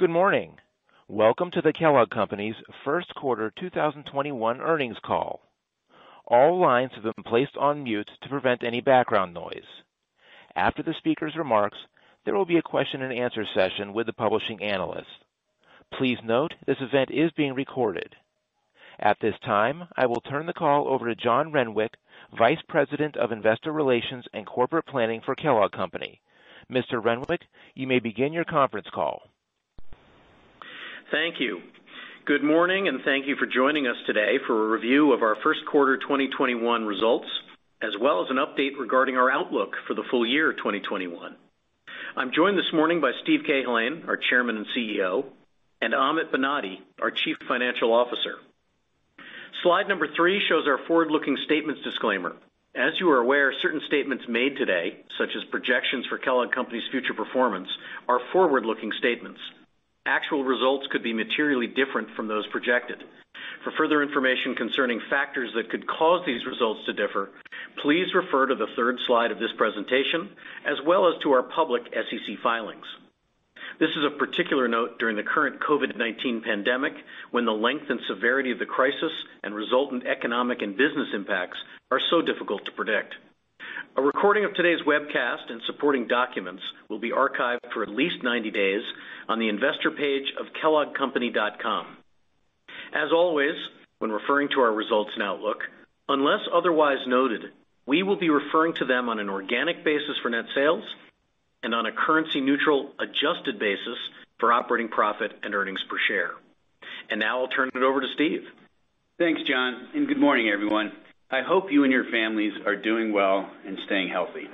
Good morning. Welcome to the Kellogg Company's first quarter 2021 earnings call. All lines have been placed on mute to prevent any background noise. After the speaker's remarks, there will be a question and answer session with the publishing analyst. Please note this event is being recorded. At this time, I will turn the call over to John Renwick, Vice President of Investor Relations and Corporate Planning for Kellogg Company. Mr. Renwick, you may begin your conference call. Thank you. Good morning, and thank you for joining us today for a review of our first quarter 2021 results, as well as an update regarding our outlook for the full year 2021. I'm joined this morning by Steve Cahillane, our Chairman and CEO, and Amit Banati, our Chief Financial Officer. Slide number three shows our forward-looking statements disclaimer. As you are aware, certain statements made today, such as projections for Kellogg Company's future performance, are forward-looking statements. Actual results could be materially different from those projected. For further information concerning factors that could cause these results to differ, please refer to the third slide of this presentation, as well as to our public SEC filings. This is of particular note during the current COVID-19 pandemic, when the length and severity of the crisis and resultant economic and business impacts are so difficult to predict. A recording of today's webcast and supporting documents will be archived for at least 90 days on the investor page of kelloggcompany.com. As always, when referring to our results and outlook, unless otherwise noted, we will be referring to them on an organic basis for net sales and on a currency-neutral adjusted basis for operating profit and earnings per share. And now I'll turn it over to Steve. Thanks, John, and good morning, everyone. I hope you and your families are doing well and staying healthy.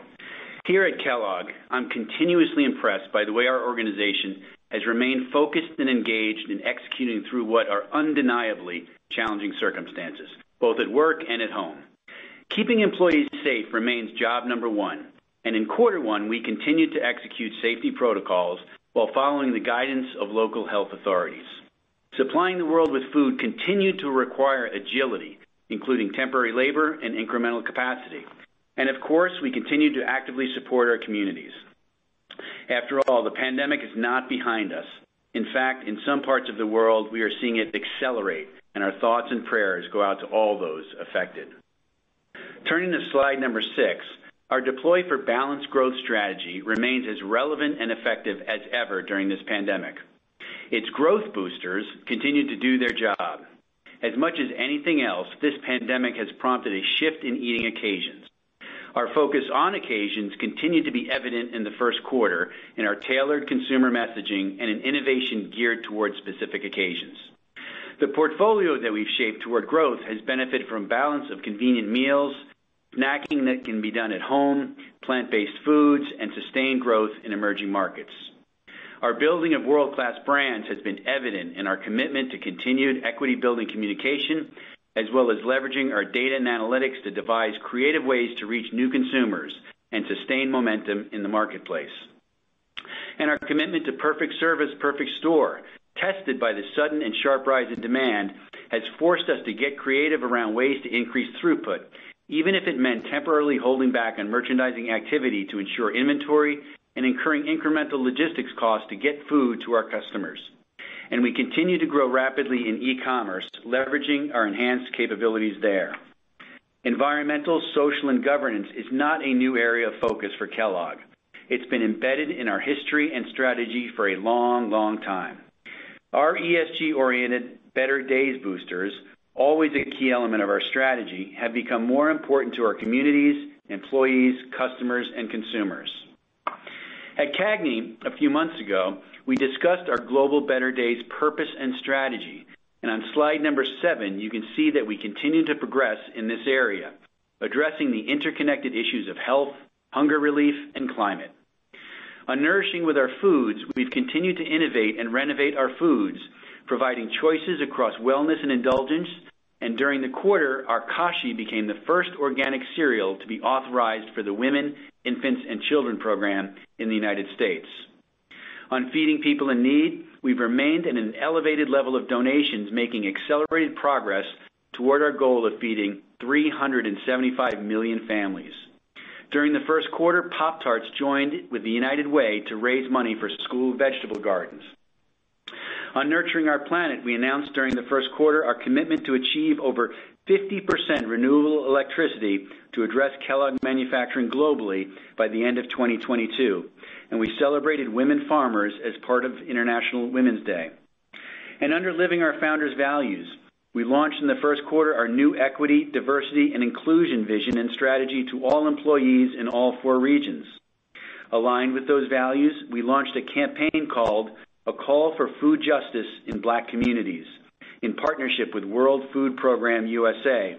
Here at Kellogg, I'm continuously impressed by the way our organization has remained focused and engaged in executing through what are undeniably challenging circumstances, both at work and at home. Keeping employees safe remains job number one, and in quarter one, we continued to execute safety protocols while following the guidance of local health authorities. Supplying the world with food continued to require agility, including temporary labor and incremental capacity. And of course, we continued to actively support our communities. After all, the pandemic is not behind us. In fact, in some parts of the world, we are seeing it accelerate, and our thoughts and prayers go out to all those affected. Turning to slide number six, our Deploy for Balanced Growth strategy remains as relevant and effective as ever during this pandemic. Its growth boosters continue to do their job. As much as anything else, this pandemic has prompted a shift in eating occasions. Our focus on occasions continued to be evident in the first quarter in our tailored consumer messaging and in innovation geared towards specific occasions. The portfolio that we've shaped toward growth has benefited from balance of convenient meals, snacking that can be done at home, plant-based foods, and sustained growth in emerging markets. Our building of world-class brands has been evident in our commitment to continued equity-building communication, as well as leveraging our data and analytics to devise creative ways to reach new consumers and sustain momentum in the marketplace. And our commitment to perfect service, perfect store, tested by the sudden and sharp rise in demand, has forced us to get creative around ways to increase throughput, even if it meant temporarily holding back on merchandising activity to ensure inventory and incurring incremental logistics costs to get food to our customers. And we continue to grow rapidly in e-commerce, leveraging our enhanced capabilities there. Environmental, social, and governance is not a new area of focus for Kellogg. It's been embedded in our history and strategy for a long, long time. Our ESG-oriented Better Days Boosters, always a key element of our strategy, have become more important to our communities, employees, customers, and consumers. At CAGNY a few months ago, we discussed our global Better Days purpose and strategy. And on slide number seven, you can see that we continue to progress in this area, addressing the interconnected issues of health, hunger relief, and climate. On nourishing with our foods, we've continued to innovate and renovate our foods, providing choices across wellness and indulgence. And during the quarter, our Kashi became the first organic cereal to be authorized for the Women, Infants, and Children program in the United States. On feeding people in need, we've remained at an elevated level of donations, making accelerated progress toward our goal of feeding 375 million families. During the first quarter, Pop-Tarts joined with the United Way to raise money for school vegetable gardens. On nurturing our planet, we announced during the first quarter our commitment to achieve over 50% renewable electricity to address Kellogg manufacturing globally by the end of 2022, and we celebrated women farmers as part of International Women's Day. And under living our founders' values, we launched in the first quarter our new equity, diversity, and inclusion vision and strategy to all employees in all four regions. Aligned with those values, we launched a campaign called A Call for Food Justice in Black Communities in partnership with World Food Programme USA,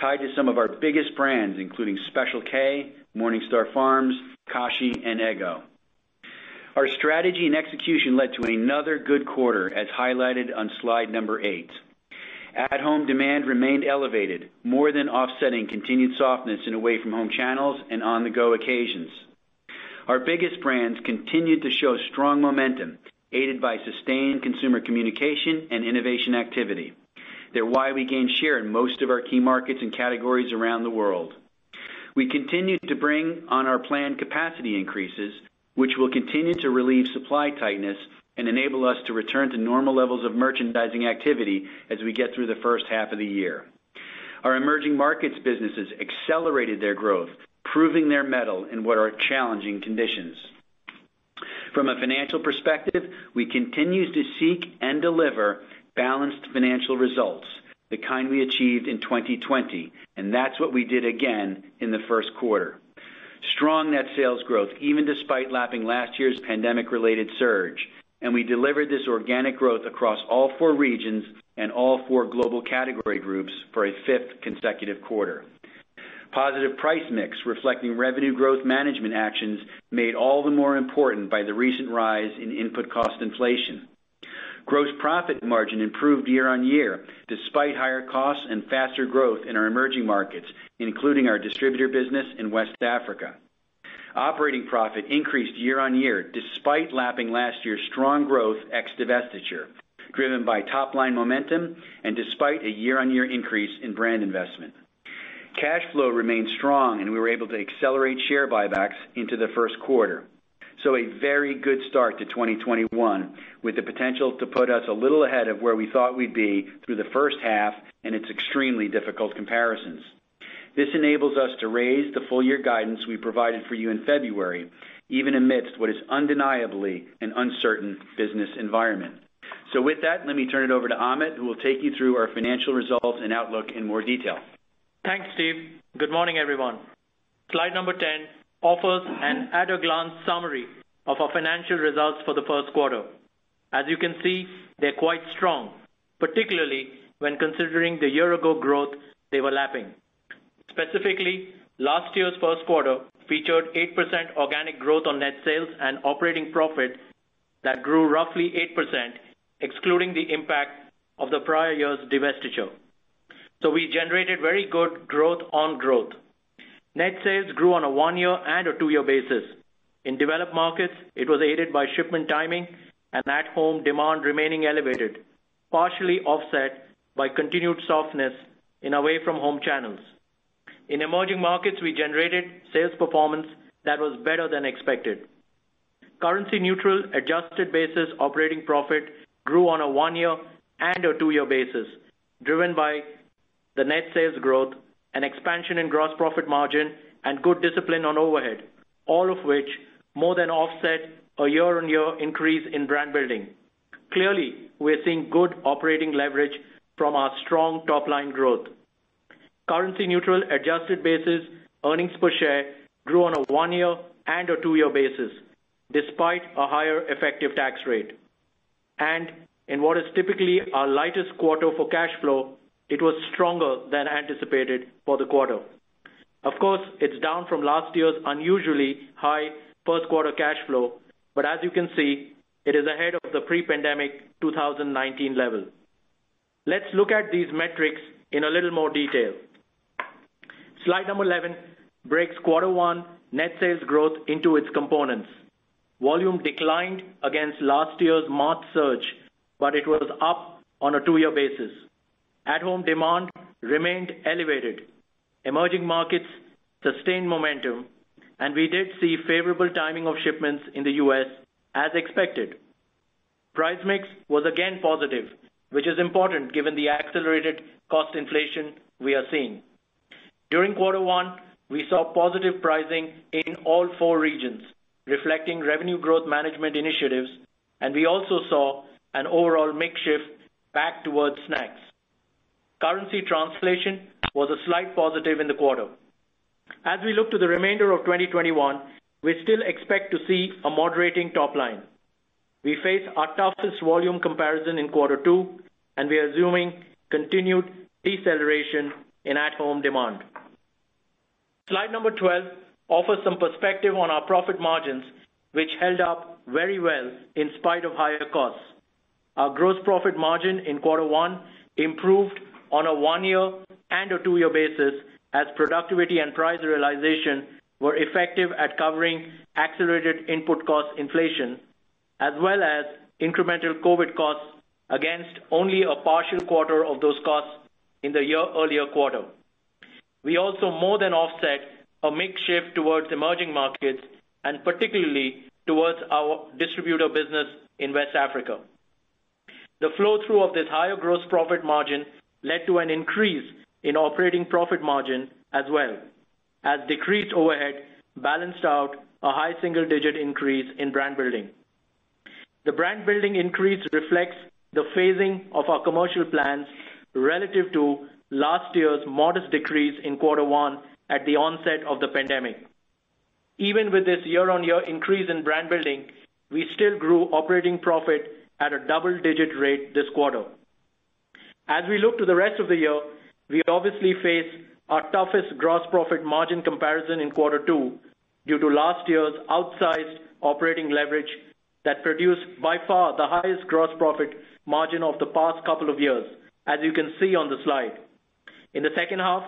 tied to some of our biggest brands, including Special K, MorningStar Farms, Kashi, and Eggo. Our strategy and execution led to another good quarter, as highlighted on slide number eight. At-home demand remained elevated, more than offsetting continued softness in away-from-home channels and on-the-go occasions. Our biggest brands continued to show strong momentum, aided by sustained consumer communication and innovation activity. They're why we gained share in most of our key markets and categories around the world. We continued to bring on our planned capacity increases, which will continue to relieve supply tightness and enable us to return to normal levels of merchandising activity as we get through the first half of the year. Our emerging markets businesses accelerated their growth, proving their mettle in what are challenging conditions. From a financial perspective, we continue to seek and deliver balanced financial results, the kind we achieved in 2020, and that's what we did again in the first quarter. Strong net sales growth, even despite lapping last year's pandemic-related surge, and we delivered this organic growth across all four regions and all four global category groups for a fifth consecutive quarter. Positive price mix reflecting revenue growth management actions made all the more important by the recent rise in input cost inflation. Gross profit margin improved year-on-year, despite higher costs and faster growth in our emerging markets, including our distributor business in West Africa. Operating profit increased year-on-year, despite lapping last year's strong growth ex divestiture, driven by top-line momentum and despite a year-on-year increase in brand investment. Cash flow remained strong, and we were able to accelerate share buybacks into the first quarter. So a very good start to 2021, with the potential to put us a little ahead of where we thought we'd be through the first half and its extremely difficult comparisons. This enables us to raise the full-year guidance we provided for you in February, even amidst what is undeniably an uncertain business environment. So with that, let me turn it over to Amit, who will take you through our financial results and outlook in more detail. Thanks, Steve. Good morning, everyone. Slide number 10 offers an at-a-glance summary of our financial results for the first quarter. As you can see, they're quite strong, particularly when considering the year-ago growth they were lapping. Specifically, last year's first quarter featured 8% organic growth on net sales and operating profit that grew roughly 8%, excluding the impact of the prior year's divestiture. So we generated very good growth on growth. Net sales grew on a one-year and a two-year basis. In developed markets, it was aided by shipment timing and at-home demand remaining elevated, partially offset by continued softness in away-from-home channels. In emerging markets, we generated sales performance that was better than expected. Currency neutral adjusted basis operating profit grew on a one-year and a two-year basis, driven by the net sales growth and expansion in gross profit margin and good discipline on overhead, all of which more than offset a year-on-year increase in brand building. Clearly, we're seeing good operating leverage from our strong top-line growth. Currency neutral adjusted basis earnings per share grew on a one-year and a two-year basis, despite a higher effective tax rate. And in what is typically our lightest quarter for cash flow, it was stronger than anticipated for the quarter. Of course, it's down from last year's unusually high first quarter cash flow, but as you can see, it is ahead of the pre-pandemic 2019 level. Let's look at these metrics in a little more detail. Slide number 11 breaks quarter one net sales growth into its components. Volume declined against last year's March surge, but it was up on a two-year basis. At-home demand remained elevated. Emerging markets sustained momentum, and we did see favorable timing of shipments in the U.S. as expected. Price mix was again positive, which is important given the accelerated cost inflation we are seeing. During quarter one, we saw positive pricing in all four regions, reflecting revenue growth management initiatives, and we also saw an overall mix shift back towards snacks. Currency translation was a slight positive in the quarter. As we look to the remainder of 2021, we still expect to see a moderating top line. We face our toughest volume comparison in quarter two, and we are assuming continued deceleration in at-home demand. Slide number 12 offers some perspective on our profit margins, which held up very well in spite of higher costs. Our gross profit margin in quarter one improved on a one-year and a two-year basis as productivity and price realization were effective at covering accelerated input cost inflation, as well as incremental COVID costs against only a partial quarter of those costs in the year earlier quarter. We also more than offset a mix shift towards emerging markets, and particularly towards our distributor business in West Africa. The flow-through of this higher gross profit margin led to an increase in operating profit margin as well, as decreased overhead balanced out a high single-digit increase in brand building. The brand building increase reflects the phasing of our commercial plans relative to last year's modest decrease in quarter one at the onset of the pandemic. Even with this year-on-year increase in brand building, we still grew operating profit at a double-digit rate this quarter. As we look to the rest of the year, we obviously face our toughest gross profit margin comparison in quarter two due to last year's outsized operating leverage that produced by far the highest gross profit margin of the past couple of years, as you can see on the slide. In the second half,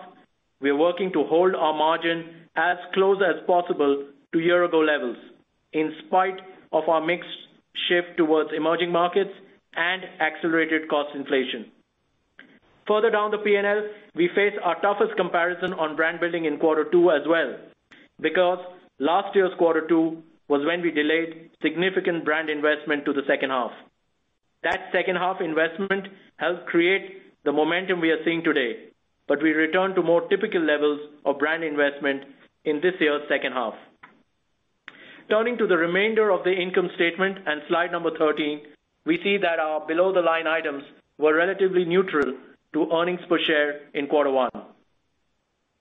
we are working to hold our margin as close as possible to year-ago levels, in spite of our mix shift towards emerging markets and accelerated cost inflation. Further down the P&L, we face our toughest comparison on brand building in quarter two as well, because last year's quarter two was when we delayed significant brand investment to the second half. That second half investment helped create the momentum we are seeing today, but we return to more typical levels of brand investment in this year's second half. Turning to the remainder of the income statement and slide number 13, we see that our below-the-line items were relatively neutral to earnings per share in quarter one.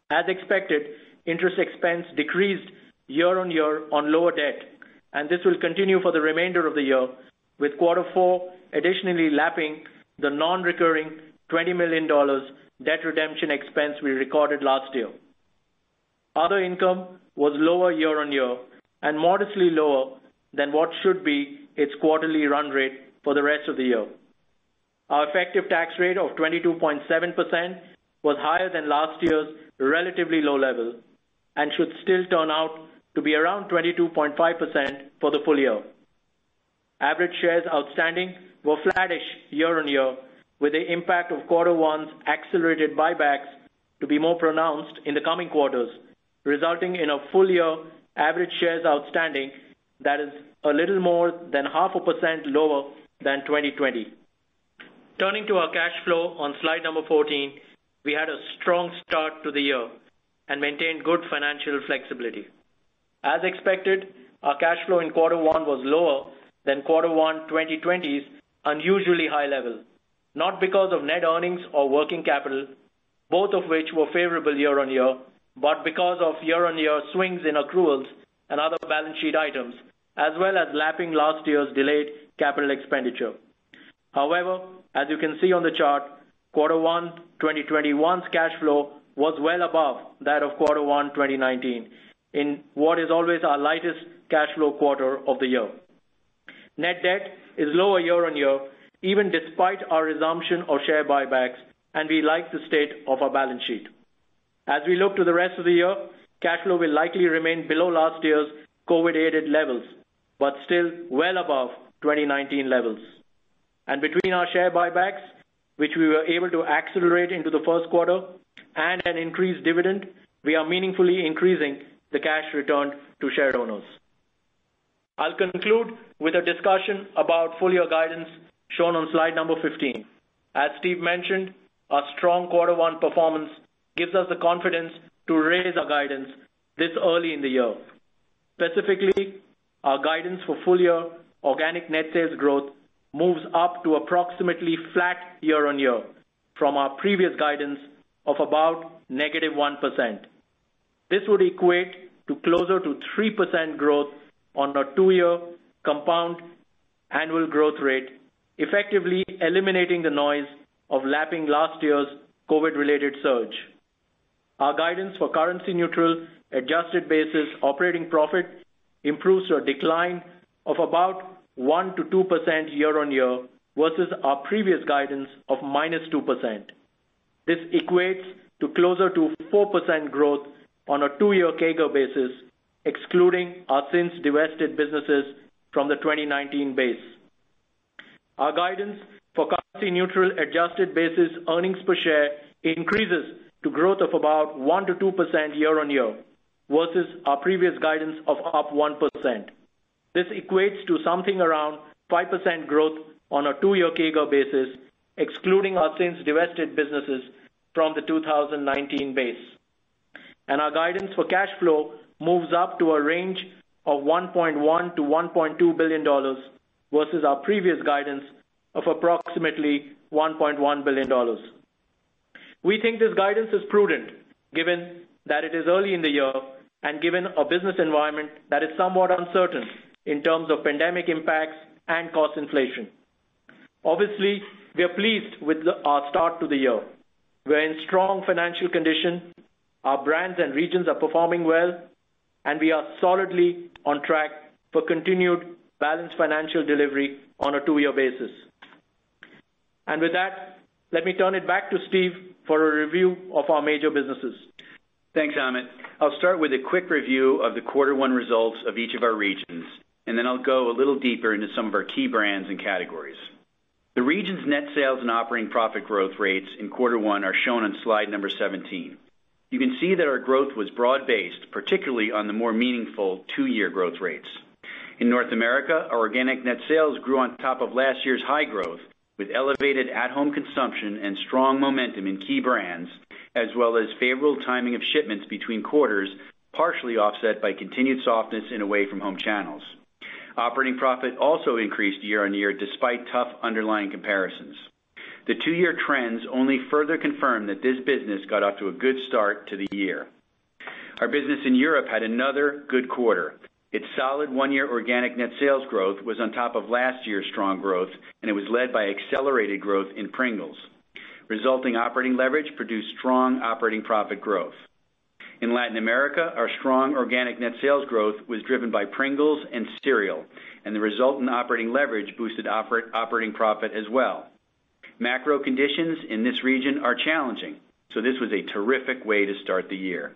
As expected, interest expense decreased year-on-year on lower debt, and this will continue for the remainder of the year, with quarter four additionally lapping the non-recurring $20 million debt redemption expense we recorded last year. Other income was lower year-on-year and modestly lower than what should be its quarterly run rate for the rest of the year. Our effective tax rate of 22.7% was higher than last year's relatively low level and should still turn out to be around 22.5% for the full year. Average shares outstanding were flattish year-on-year, with the impact of quarter one's accelerated buybacks to be more pronounced in the coming quarters, resulting in a full-year average shares outstanding that is a little more than half a percent lower than 2020. Turning to our cash flow on slide number 14, we had a strong start to the year and maintained good financial flexibility. As expected, our cash flow in quarter one was lower than quarter one 2020's unusually high level, not because of net earnings or working capital, both of which were favorable year-on-year, but because of year-on-year swings in accruals and other balance sheet items, as well as lapping last year's delayed capital expenditure. However, as you can see on the chart, quarter one 2021's cash flow was well above that of quarter one 2019, in what is always our lightest cash flow quarter of the year. Net debt is lower year-on-year, even despite our resumption of share buybacks, and we like the state of our balance sheet. As we look to the rest of the year, cash flow will likely remain below last year's COVID-aided levels, but still well above 2019 levels. And between our share buybacks, which we were able to accelerate into the first quarter, and an increased dividend, we are meaningfully increasing the cash returned to shareowners. I'll conclude with a discussion about full-year guidance shown on slide number 15. As Steve mentioned, our strong quarter one performance gives us the confidence to raise our guidance this early in the year. Specifically, our guidance for full-year organic net sales growth moves up to approximately flat year-on-year from our previous guidance of about -1%. This would equate to closer to 3% growth on a two-year compound annual growth rate, effectively eliminating the noise of lapping last year's COVID-related surge. Our guidance for currency neutral adjusted basis operating profit improves to a decline of about 1%-2% year-on-year versus our previous guidance of -2%. This equates to closer to 4% growth on a two-year CAGR basis, excluding our since divested businesses from the 2019 base. Our guidance for currency neutral adjusted basis earnings per share increases to growth of about 1%-2% year-on-year versus our previous guidance of up 1%. This equates to something around 5% growth on a two-year CAGR basis, excluding our since divested businesses from the 2019 base. And our guidance for cash flow moves up to a range of $1.1 billion-$1.2 billion versus our previous guidance of approximately $1.1 billion. We think this guidance is prudent given that it is early in the year and given a business environment that is somewhat uncertain in terms of pandemic impacts and cost inflation. Obviously, we are pleased with our start to the year. We're in strong financial condition, our brands and regions are performing well, and we are solidly on track for continued balanced financial delivery on a two-year basis. And with that, let me turn it back to Steve for a review of our major businesses. Thanks, Amit. I'll start with a quick review of the quarter one results of each of our regions, and then I'll go a little deeper into some of our key brands and categories. The region's net sales and operating profit growth rates in quarter one are shown on slide number 17. You can see that our growth was broad-based, particularly on the more meaningful two-year growth rates. In North America, our organic net sales grew on top of last year's high growth, with elevated at-home consumption and strong momentum in key brands, as well as favorable timing of shipments between quarters, partially offset by continued softness in away-from-home channels. Operating profit also increased year-on-year despite tough underlying comparisons. The two-year trends only further confirm that this business got off to a good start to the year. Our business in Europe had another good quarter. Its solid one-year organic net sales growth was on top of last year's strong growth, and it was led by accelerated growth in Pringles. Resulting operating leverage produced strong operating profit growth. In Latin America, our strong organic net sales growth was driven by Pringles and cereal, and the resultant operating leverage boosted operating profit as well. Macro conditions in this region are challenging, so this was a terrific way to start the year.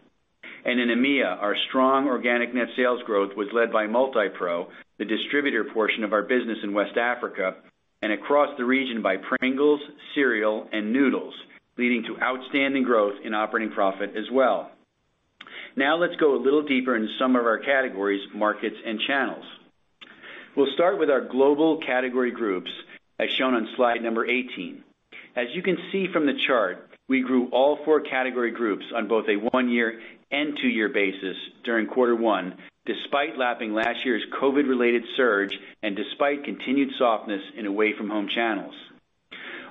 And in AMEA, our strong organic net sales growth was led by Multipro, the distributor portion of our business in West Africa, and across the region by Pringles, cereal, and noodles, leading to outstanding growth in operating profit as well. Now let's go a little deeper into some of our categories, markets, and channels. We'll start with our global category groups, as shown on slide number 18. As you can see from the chart, we grew all four category groups on both a one-year and two-year basis during quarter one, despite lapping last year's COVID-related surge and despite continued softness in away-from-home channels.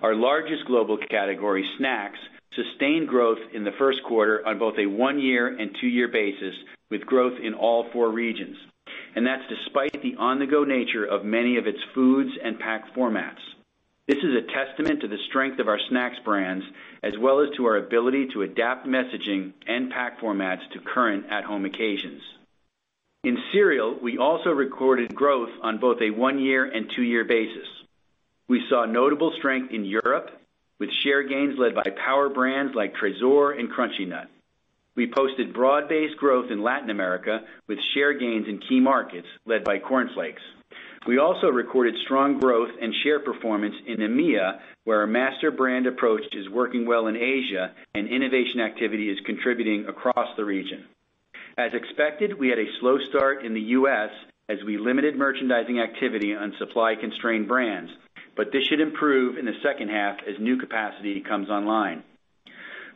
Our largest global category, snacks, sustained growth in the first quarter on both a one-year and two-year basis, with growth in all four regions. And that's despite the on-the-go nature of many of its foods and pack formats. This is a testament to the strength of our snacks brands, as well as to our ability to adapt messaging and pack formats to current at-home occasions. In cereal, we also recorded growth on both a one-year and two-year basis. We saw notable strength in Europe, with share gains led by power brands like Tresor and Crunchy Nut. We posted broad-based growth in Latin America, with share gains in key markets led by Corn Flakes. We also recorded strong growth and share performance in AMEA, where our master brand approach is working well in Asia and innovation activity is contributing across the region. As expected, we had a slow start in the U.S. as we limited merchandising activity on supply-constrained brands, but this should improve in the second half as new capacity comes online.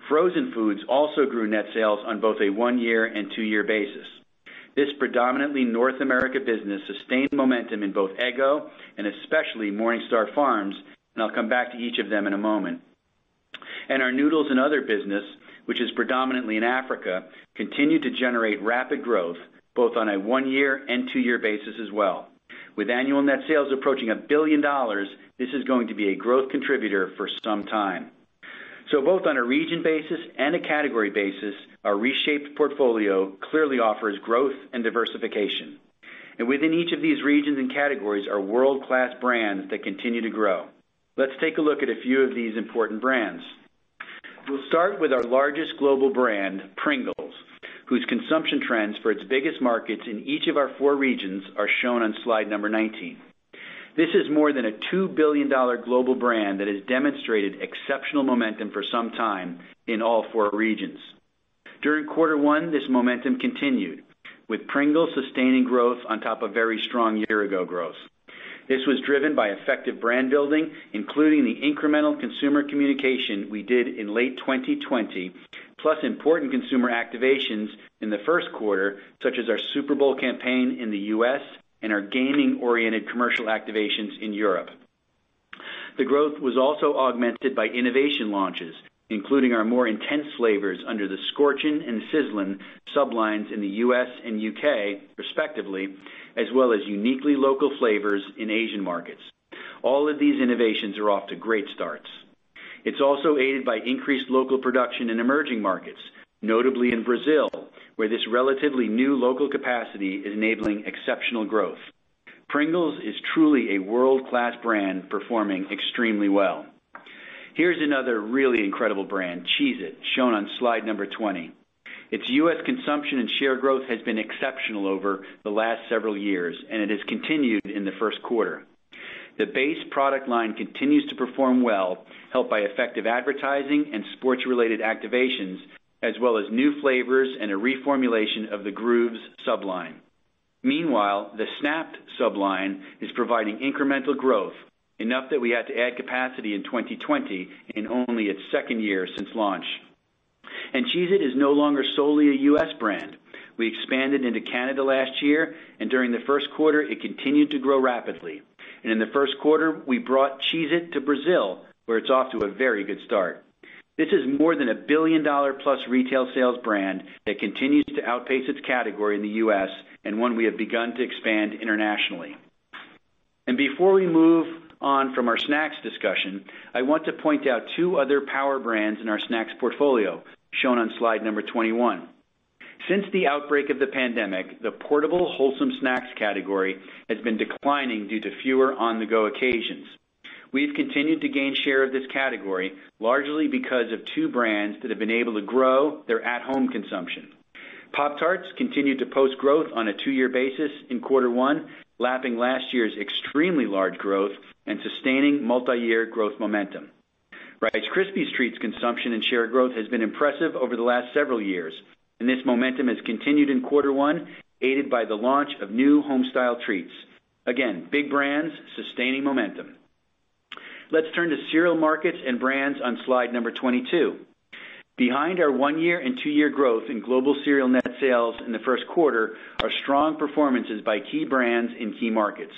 Frozen foods also grew net sales on both a one-year and two-year basis. This predominantly North America business sustained momentum in both Eggo and especially MorningStar Farms, and I'll come back to each of them in a moment. And our noodles and other business, which is predominantly in Africa, continued to generate rapid growth both on a one-year and two-year basis as well. With annual net sales approaching $1 billion, this is going to be a growth contributor for some time. So both on a region basis and a category basis, our reshaped portfolio clearly offers growth and diversification. And within each of these regions and categories are world-class brands that continue to grow. Let's take a look at a few of these important brands. We'll start with our largest global brand, Pringles, whose consumption trends for its biggest markets in each of our four regions are shown on slide number 19. This is more than a $2 billion global brand that has demonstrated exceptional momentum for some time in all four regions. During quarter one, this momentum continued, with Pringles sustaining growth on top of very strong year-ago growth. This was driven by effective brand building, including the incremental consumer communication we did in late 2020, plus important consumer activations in the first quarter, such as our Super Bowl campaign in the U.S. and our gaming-oriented commercial activations in Europe. The growth was also augmented by innovation launches, including our more intense flavors under the Scorchin' and Sizzlin' sublines in the U.S. and U.K. respectively, as well as uniquely local flavors in Asian markets. All of these innovations are off to great starts. It's also aided by increased local production in emerging markets, notably in Brazil, where this relatively new local capacity is enabling exceptional growth. Pringles is truly a world-class brand performing extremely well. Here's another really incredible brand, Cheez-It, shown on slide number 20. Its U.S. consumption and share growth has been exceptional over the last several years, and it has continued in the first quarter. The base product line continues to perform well, helped by effective advertising and sports-related activations, as well as new flavors and a reformulation of the Grooves sub-line. Meanwhile, the Snap'd sub-line is providing incremental growth, enough that we had to add capacity in 2020 in only its second year since launch. And Cheez-It is no longer solely a U.S. brand. We expanded into Canada last year, and during the first quarter, it continued to grow rapidly. And in the first quarter, we brought Cheez-It to Brazil, where it's off to a very good start. This is more than a billion-dollar-plus retail sales brand that continues to outpace its category in the U.S. and one we have begun to expand internationally. And before we move on from our snacks discussion, I want to point out two other power brands in our snacks portfolio, shown on slide number 21. Since the outbreak of the pandemic, the portable wholesome snacks category has been declining due to fewer on-the-go occasions. We've continued to gain share of this category, largely because of two brands that have been able to grow their at-home consumption. Pop-Tarts continued to post growth on a two-year basis in quarter one, lapping last year's extremely large growth and sustaining multi-year growth momentum. Rice Krispies Treats consumption and share growth has been impressive over the last several years, and this momentum has continued in quarter one, aided by the launch of new home-style treats. Again, big brands sustaining momentum. Let's turn to cereal markets and brands on slide number 22. Behind our one-year and two-year growth in global cereal net sales in the first quarter are strong performances by key brands in key markets.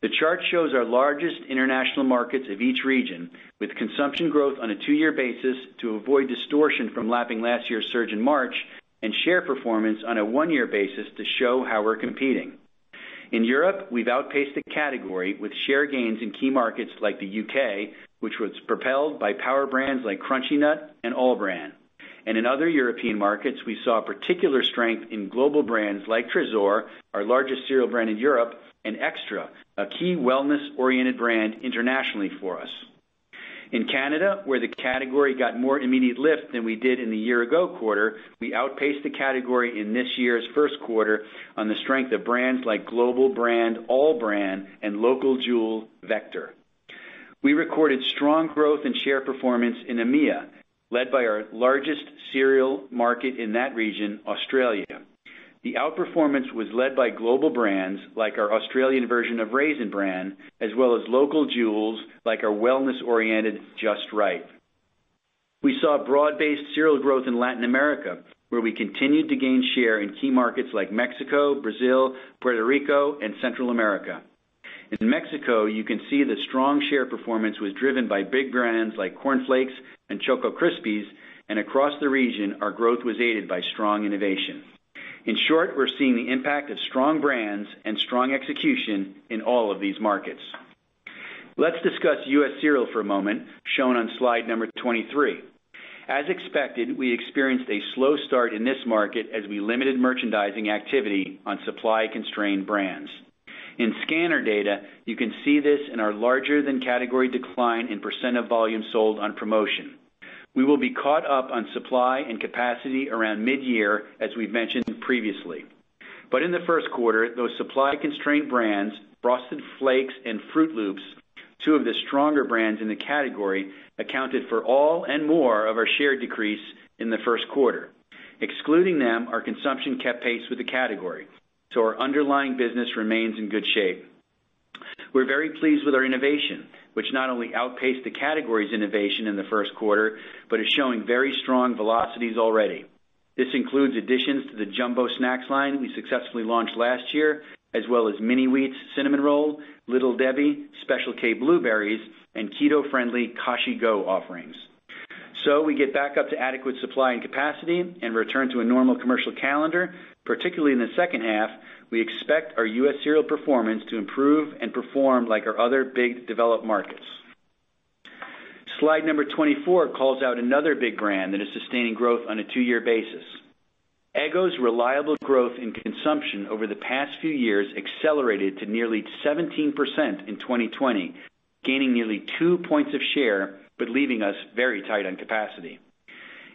The chart shows our largest international markets of each region, with consumption growth on a two-year basis to avoid distortion from lapping last year's surge in March, and share performance on a one-year basis to show how we're competing. In Europe, we've outpaced the category with share gains in key markets like the U.K., which was propelled by power brands like Crunchy Nut and All-Bran. And in other European markets, we saw particular strength in global brands like Tresor, our largest cereal brand in Europe, and Extra, a key wellness-oriented brand internationally for us. In Canada, where the category got more immediate lift than we did in the year-ago quarter, we outpaced the category in this year's first quarter on the strength of brands like global brand All-Bran, and local jewel Vector. We recorded strong growth and share performance in AMEA, led by our largest cereal market in that region, Australia. The outperformance was led by global brands like our Australian version of Raisin Bran, as well as local jewels like our wellness-oriented Just Right. We saw broad-based cereal growth in Latin America, where we continued to gain share in key markets like Mexico, Brazil, Puerto Rico, and Central America. In Mexico, you can see the strong share performance was driven by big brands like Corn Flakes and Choco Krispies, and across the region, our growth was aided by strong innovation. In short, we're seeing the impact of strong brands and strong execution in all of these markets. Let's discuss U.S. cereal for a moment, shown on slide number 23. As expected, we experienced a slow start in this market as we limited merchandising activity on supply-constrained brands. In scanner data, you can see this in our larger than category decline in percent of volume sold on promotion. We will be caught up on supply and capacity around mid-year, as we've mentioned previously. But in the first quarter, those supply-constrained brands, Frosted Flakes and Froot Loops, two of the stronger brands in the category, accounted for all and more of our share decrease in the first quarter. Excluding them, our consumption kept pace with the category, so our underlying business remains in good shape. We're very pleased with our innovation, which not only outpaced the category's innovation in the first quarter, but is showing very strong velocities already. This includes additions to the Jumbo Snacks line we successfully launched last year, as well as Mini-Wheats Cinnamon Roll, Little Debbie Special K Blueberries, and keto-friendly Kashi GO offerings. So we get back up to adequate supply and capacity and return to a normal commercial calendar, particularly in the second half, we expect our U.S. cereal performance to improve and perform like our other big developed markets. Slide number 24 calls out another big brand that is sustaining growth on a two-year basis. Eggo's reliable growth in consumption over the past few years accelerated to nearly 17% in 2020, gaining nearly two points of share, but leaving us very tight on capacity.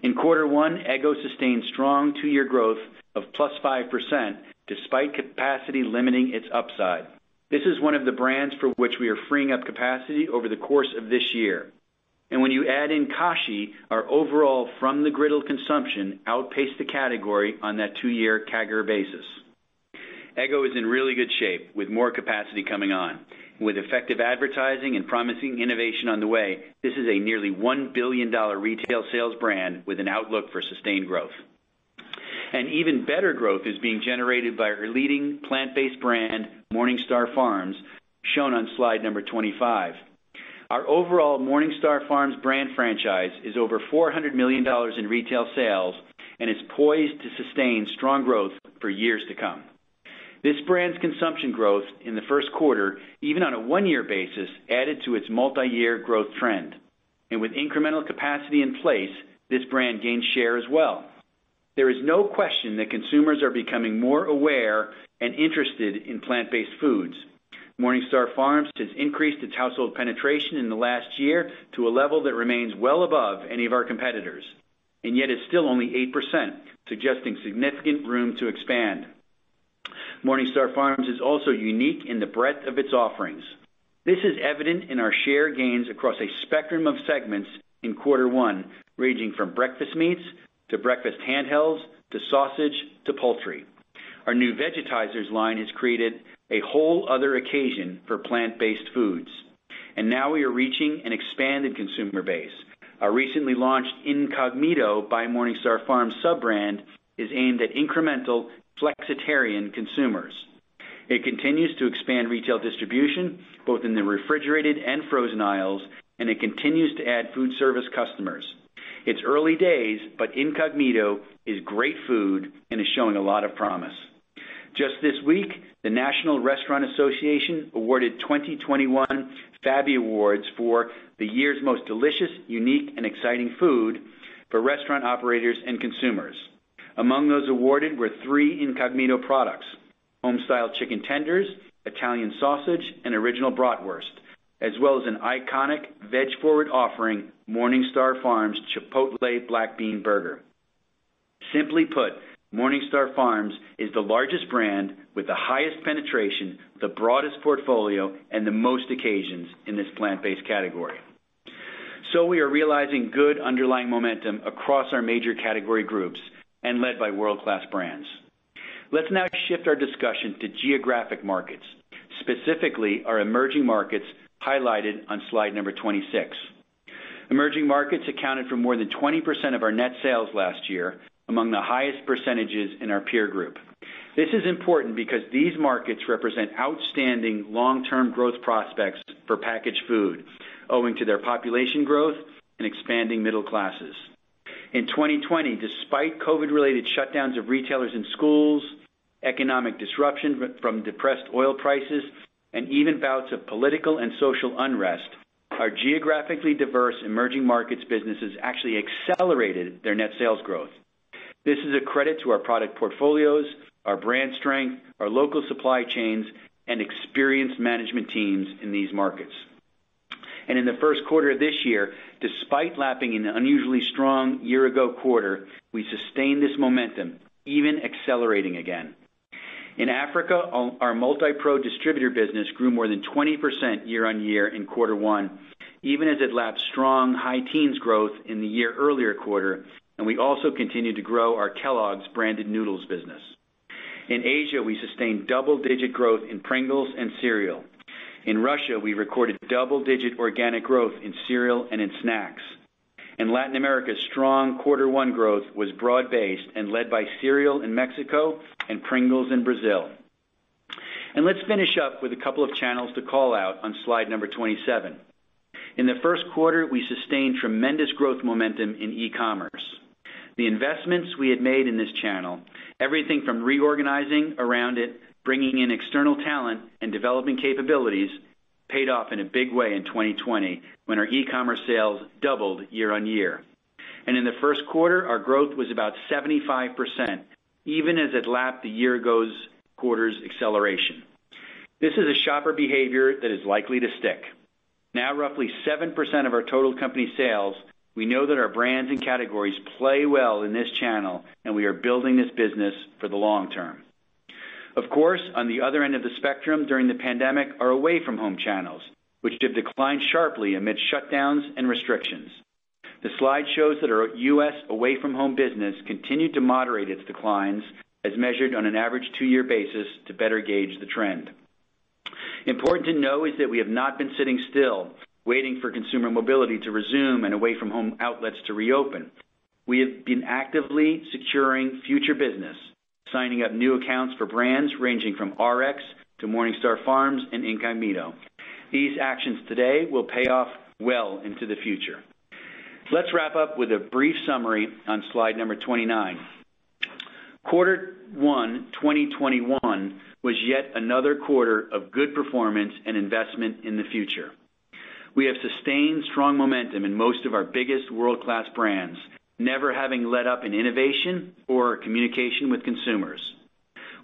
In quarter one, Eggo sustained strong two-year growth of +5%, despite capacity limiting its upside. This is one of the brands for which we are freeing up capacity over the course of this year. And when you add in Kashi, our overall from the griddle consumption outpaced the category on that two-year CAGR basis. Eggo is in really good shape with more capacity coming on. With effective advertising and promising innovation on the way, this is a nearly $1 billion retail sales brand with an outlook for sustained growth. And even better growth is being generated by our leading plant-based brand, MorningStar Farms, shown on slide number 25. Our overall MorningStar Farms brand franchise is over $400 million in retail sales and is poised to sustain strong growth for years to come. This brand's consumption growth in the first quarter, even on a one-year basis, added to its multi-year growth trend. And with incremental capacity in place, this brand gained share as well. There is no question that consumers are becoming more aware and interested in plant-based foods. MorningStar Farms has increased its household penetration in the last year to a level that remains well above any of our competitors, and yet is still only 8%, suggesting significant room to expand. MorningStar Farms is also unique in the breadth of its offerings. This is evident in our share gains across a spectrum of segments in quarter one, ranging from breakfast meats to breakfast handhelds, to sausage, to poultry. Our new Veggitizers line has created a whole other occasion for plant-based foods. And now we are reaching an expanded consumer base. Our recently launched Incogmeato by MorningStar Farms sub-brand is aimed at incremental flexitarian consumers. It continues to expand retail distribution, both in the refrigerated and frozen aisles, and it continues to add food service customers. It's early days, but Incogmeato is great food and is showing a lot of promise. Just this week, the National Restaurant Association awarded 2021 FABI Awards for the year's most delicious, unique, and exciting food for restaurant operators and consumers. Among those awarded were three Incogmeato products, Homestyle Chicken Tenders, Italian Sausage, and Original Bratwurst, as well as an iconic veg-forward offering, MorningStar Farms Chipotle Black Bean Burger. Simply put, MorningStar Farms is the largest brand with the highest penetration, the broadest portfolio, and the most occasions in this plant-based category. So we are realizing good underlying momentum across our major category groups and led by world-class brands. Let's now shift our discussion to geographic markets, specifically our emerging markets highlighted on slide number 26. Emerging markets accounted for more than 20% of our net sales last year, among the highest percentages in our peer group. This is important because these markets represent outstanding long-term growth prospects for packaged food, owing to their population growth and expanding middle classes. In 2020, despite COVID-related shutdowns of retailers and schools, economic disruption from depressed oil prices, and even bouts of political and social unrest, our geographically diverse emerging markets businesses actually accelerated their net sales growth. This is a credit to our product portfolios, our brand strength, our local supply chains, and experienced management teams in these markets. And in the first quarter of this year, despite lapping an unusually strong year-ago quarter, we sustained this momentum, even accelerating again. In Africa, our Multipro distributor business grew more than 20% year-on-year in quarter one, even as it lapped strong high teens growth in the year earlier quarter, and we also continued to grow our Kellogg's branded noodles business. In Asia, we sustained double-digit growth in Pringles and cereal. In Russia, we recorded double-digit organic growth in cereal and in snacks. In Latin America, strong quarter one growth was broad-based and led by cereal in Mexico and Pringles in Brazil. And let's finish up with a couple of channels to call out on slide number 27. In the first quarter, we sustained tremendous growth momentum in e-commerce. The investments we had made in this channel, everything from reorganizing around it, bringing in external talent, and developing capabilities, paid off in a big way in 2020 when our e-commerce sales doubled year-on-year. And in the first quarter, our growth was about 75%, even as it lapped the year-ago quarter's acceleration. This is a shopper behavior that is likely to stick. Now roughly 7% of our total company sales, we know that our brands and categories play well in this channel, and we are building this business for the long term. Of course, on the other end of the spectrum during the pandemic are away-from-home channels, which have declined sharply amid shutdowns and restrictions. The slide shows that our U.S. away-from-home business continued to moderate its declines as measured on an average two-year basis to better gauge the trend. Important to know is that we have not been sitting still, waiting for consumer mobility to resume and away-from-home outlets to reopen. We have been actively securing future business, signing up new accounts for brands ranging from RX to MorningStar Farms and Incogmeato. These actions today will pay off well into the future. Let's wrap up with a brief summary on slide number 29. Quarter one 2021 was yet another quarter of good performance and investment in the future. We have sustained strong momentum in most of our biggest world-class brands, never having let up in innovation or communication with consumers.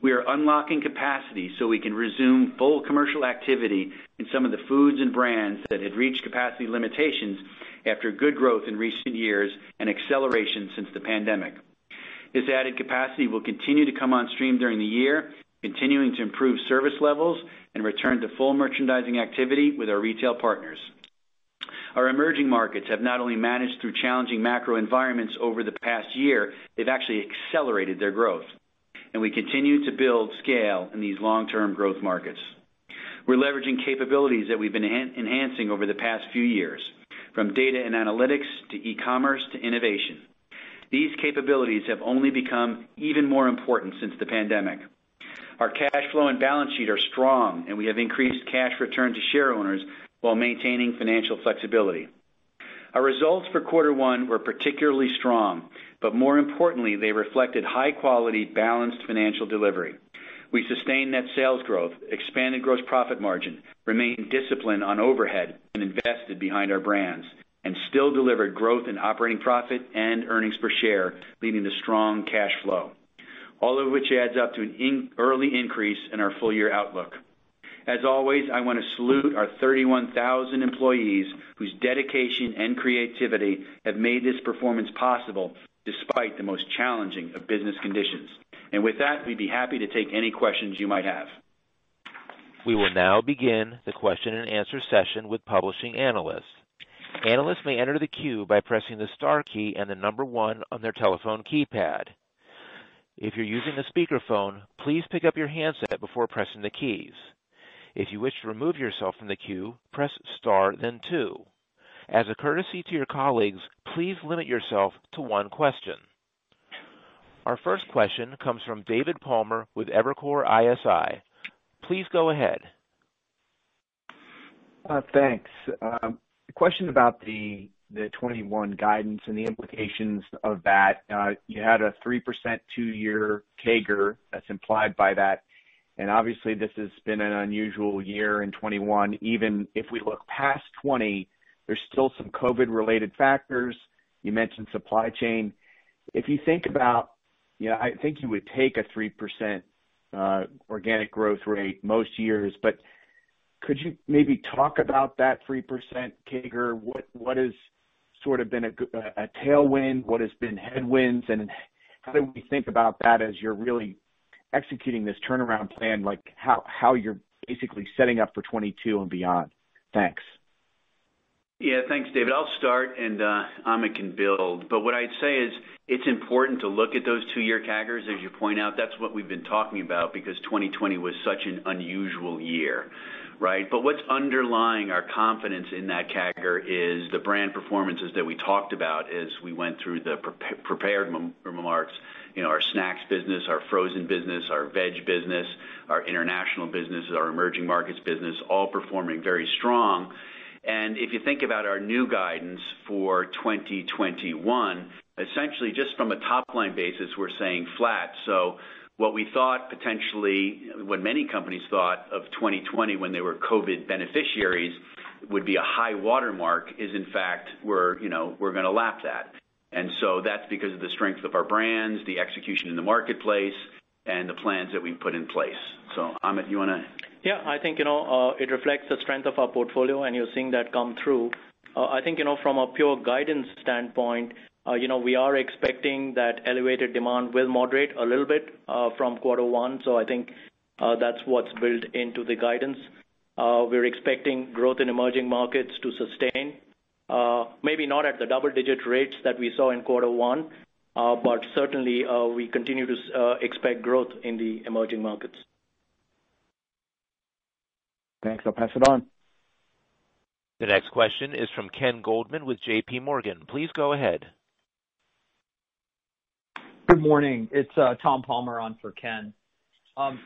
We are unlocking capacity so we can resume full commercial activity in some of the foods and brands that had reached capacity limitations after good growth in recent years and acceleration since the pandemic. This added capacity will continue to come on stream during the year, continuing to improve service levels and return to full merchandising activity with our retail partners. Our emerging markets have not only managed through challenging macro environments over the past year, they've actually accelerated their growth, and we continue to build scale in these long-term growth markets. We're leveraging capabilities that we've been enhancing over the past few years, from data and analytics to e-commerce to innovation. These capabilities have only become even more important since the pandemic. Our cash flow and balance sheet are strong, and we have increased cash return to shareowners while maintaining financial flexibility. Our results for quarter one were particularly strong, but more importantly, they reflected high-quality, balanced financial delivery. We sustained net sales growth, expanded gross profit margin, remained disciplined on overhead, and invested behind our brands, and still delivered growth in operating profit and earnings per share, leading to strong cash flow. All of which adds up to an early increase in our full-year outlook. As always, I want to salute our 31,000 employees whose dedication and creativity have made this performance possible despite the most challenging of business conditions. And with that, we'd be happy to take any questions you might have. We will now begin the question and answer session with publishing analysts. Analysts may enter the queue by pressing the star key and the number one on their telephone keypad. If you're using a speakerphone, please pick up your handset before pressing the keys. If you wish to remove yourself from the queue, press star then two. As a courtesy to your colleagues, please limit yourself to one question. Our first question comes from David Palmer with Evercore ISI. Please go ahead. Uh, thanks. A question about the 2021 guidance and the implications of that. Uh, you had a 3% two-year CAGR that's implied by that. And obviously, this has been an unusual year in 2021. Even if we look past 2020, there's still some COVID-related factors. You mentioned supply chain. If you think about, you know, I think you would take a 3% uh, organic growth rate most years, but could you maybe talk about that 3% CAGR? What has sort of been a tailwind? What has been headwinds? And how do we think about that as you're really executing this turnaround plan, like how you're basically setting up for 2022 and beyond? Thanks. Yeah. Thanks, David. I'll start, and uh, Amit can build. But what I'd say is it's important to look at those two-year CAGRs, as you point out. That's what we've been talking about because 2020 was such an unusual year, right? But what's underlying our confidence in that CAGR is the brand performances that we talked about as we went through the prepared remarks. You know, our snacks business, our frozen business, our veg business, our international business, our emerging markets business, all performing very strong. And if you think about our new guidance for 2021, essentially just from a top-line basis, we're saying flat. So what we thought potentially, what many companies thought of 2020 when they were COVID beneficiaries would be a high watermark is in fact, we're, you know, we're going to lap that. And so that's because of the strength of our brands, the execution in the marketplace, and the plans that we've put in place. So, Amit, you want to? Yeah, I think you know uh it reflects the strength of our portfolio, and you're seeing that come through. I think you know, from a pure guidance standpoint, uh, you know, we are expecting that elevated demand will moderate a little bit from quarter one. So I think that's what's built into the guidance. We're expecting growth in emerging markets to sustain. Uh, maybe not at the double-digit rates that we saw in quarter one, uh, but certainly, uh, we continue to expect growth in the emerging markets. Thanks. I'll pass it on. The next question is from Ken Goldman with JPMorgan. Please go ahead. Good morning. It's Tom Palmer on for Ken. Um,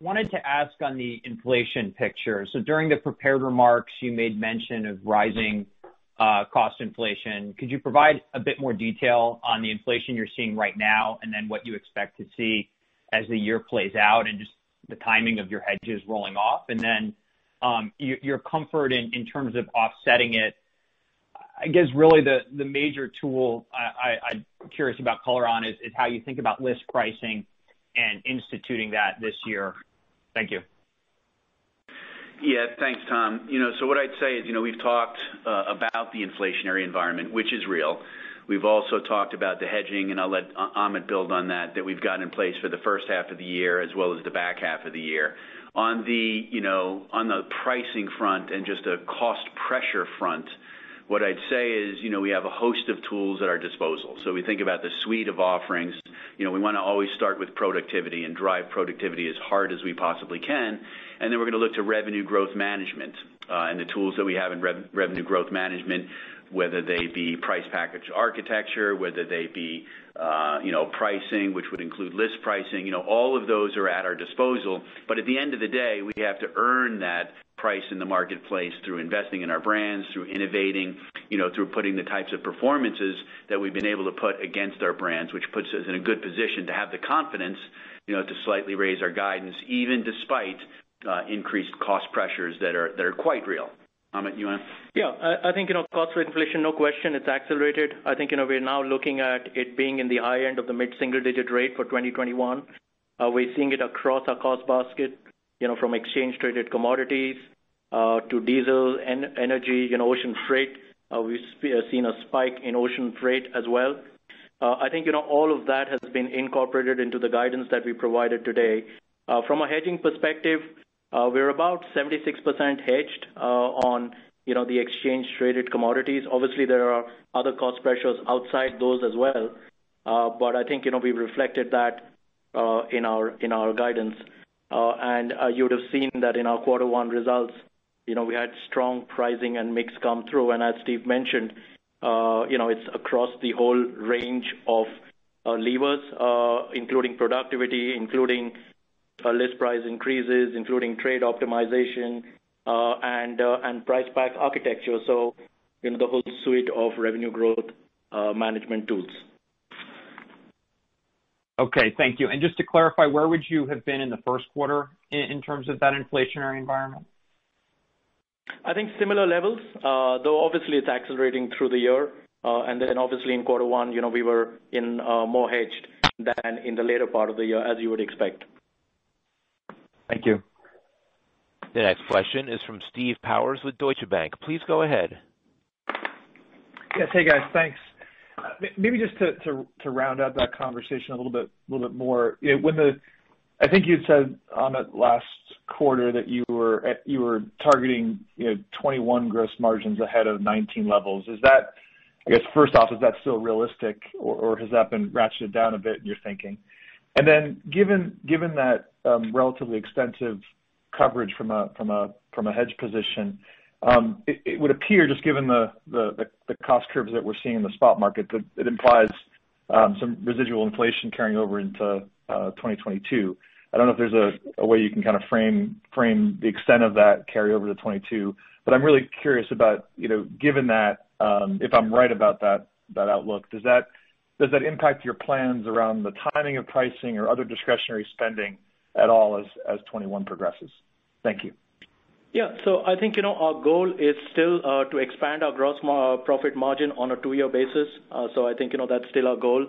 wanted to ask on the inflation picture. So during the prepared remarks, you made mention of rising cost inflation. Could you provide a bit more detail on the inflation you're seeing right now, and then what you expect to see as the year plays out and just the timing of your hedges rolling off? And then um your your comfort in terms of offsetting it. I guess really the major tool I'm curious about color on is how you think about list pricing and instituting that this year. Thank you. Yeah. Thanks, Tom. You know, so what I'd say is you know, we've talked uh, about the inflationary environment, which is real. We've also talked about the hedging, and I'll let Amit build on that that we've got in place for the first half of the year as well as the back half of the year. On the you know, on the pricing front and just a cost pressure front, what I'd say is you know, we have a host of tools at our disposal. So we think about the suite of offerings. You know, we want to always start with productivity and drive productivity as hard as we possibly can. And then we're going to look to revenue growth management, uh, and the tools that we have in revenue growth management, whether they be price package architecture, whether they be uh, you know, pricing, which would include list pricing. You know, all of those are at our disposal. But at the end of the day, we have to earn that price in the marketplace through investing in our brands, through innovating, you know, through putting the types of performances that we've been able to put against our brands, which puts us in a good position to have the confidence you know, to slightly raise our guidance, even despite increased cost pressures that are that are quite real. Amit, you want to? Yeah. I think you know cost inflation, no question, it's accelerated. I think you know we're now looking at it being in the high end of the mid-single-digit rate for 2021. Uh, we're seeing it across our cost basket, you know, from exchange-traded commodities uh, to diesel, and energy, you know, ocean freight. Uh, we've seen a spike in ocean freight as well. I think you know, all of that has been incorporated into the guidance that we provided today. From a hedging perspective, we're about 76% hedged on you know the exchange-traded commodities. Obviously, there are other cost pressures outside those as well. Uh but I think you know we've reflected that uh in our in our guidance. And you would have seen that in our quarter one results, you know, we had strong pricing and mix come through. And as Steve mentioned, uh, you know, it's across the whole range of levers, including productivity, including Uh, list price increases, including trade optimization, uh, uh and price pack architecture. So you know, the whole suite of revenue growth uh, management tools. Okay, thank you. And just to clarify, where would you have been in the first quarter in terms of that inflationary environment? I think similar levels, though obviously it's accelerating through the year. Uh and then obviously in quarter one, you know, we were in more hedged than in the later part of the year, as you would expect. Thank you. The next question is from Steve Powers with Deutsche Bank. Please go ahead. Yes. Hey, guys. Thanks. Maybe just to round out that conversation a little bit more. Yeah, when the I think you'd said on the last quarter that you were at you were targeting 2021 gross margins ahead of 2019 levels. Is that I guess first off, is that still realistic or has that been ratcheted down a bit in your thinking? And then given given that Um, relatively extensive coverage from a from a from a hedge position, um, it would appear, just given the cost curves that we're seeing in the spot market, that it implies um, some residual inflation carrying over into uh, 2022. I don't know if there's a way you can kind of frame frame the extent of that carryover to 2022. I'm really curious about, you know, given that, if I'm right about that outlook, does that does that impact your plans around the timing of pricing or other discretionary spending at all as 2021 progresses? Thank you. Yeah. So I think you know, our goal is still uh, to expand our gross uh, profit margin on a two-year basis. Uh so I think you know, that's still our goal.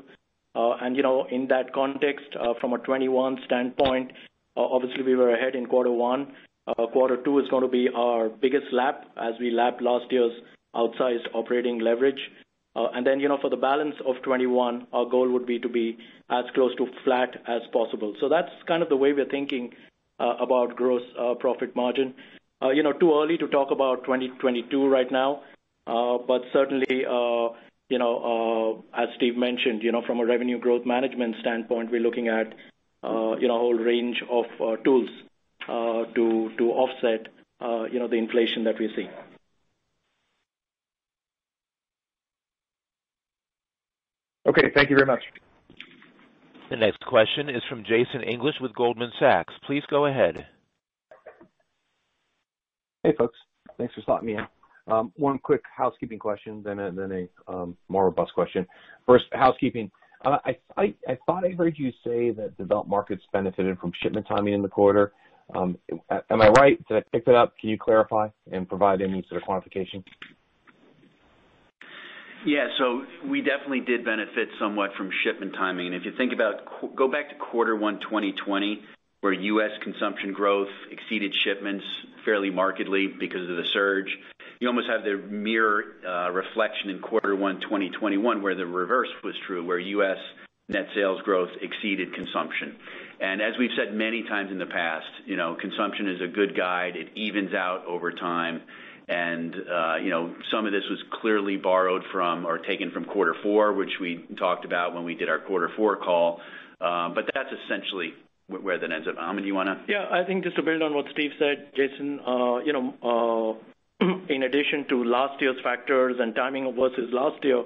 Uh and you know in that context, uh, from a 2021 standpoint, obviously we were ahead in quarter one. Quarter two is going to be our biggest lap as we lap last year's outsized operating leverage. Uh, then, you know, for the balance of 2021, our goal would be to be as close to flat as possible. So that's kind of the way we're thinking uh, about gross uh, profit margin. You know, too early to talk about 2022 right now. Uh but certainly, you know, as Steve mentioned, you know, from a revenue growth management standpoint, we're looking at you know, a whole range of tools to to offset you know, the inflation that we're seeing. Okay. Thank you very much. The next question is from Jason English with Goldman Sachs. Please go ahead. Hey, folks. Thanks for slotting me in. Um, one quick housekeeping question, then a um, more robust question. First, housekeeping. Uh, I thought I heard you say that developed markets benefited from shipment timing in the quarter. Um, am I right? Did I pick that up? Can you clarify and provide any sort of quantification? Yeah. We definitely did benefit somewhat from shipment timing. And if you think about, go back to quarter one 2020, where U.S. consumption growth exceeded shipments fairly markedly because of the surge. You almost have the mirror uh, reflection in quarter one 2021, where the reverse was true, where U.S. net sales growth exceeded consumption. And as we've said many times in the past, you know, consumption is a good guide. It evens out over time. Uh, you know, some of this was clearly borrowed from or taken from quarter four, which we talked about when we did our quarter four call. Um, but that's essentially where that ends up. Amit, you want to? Yeah, I think just to build on what Steve said, Jason, uh, you know, uh, in addition to last year's factors and timing versus last year,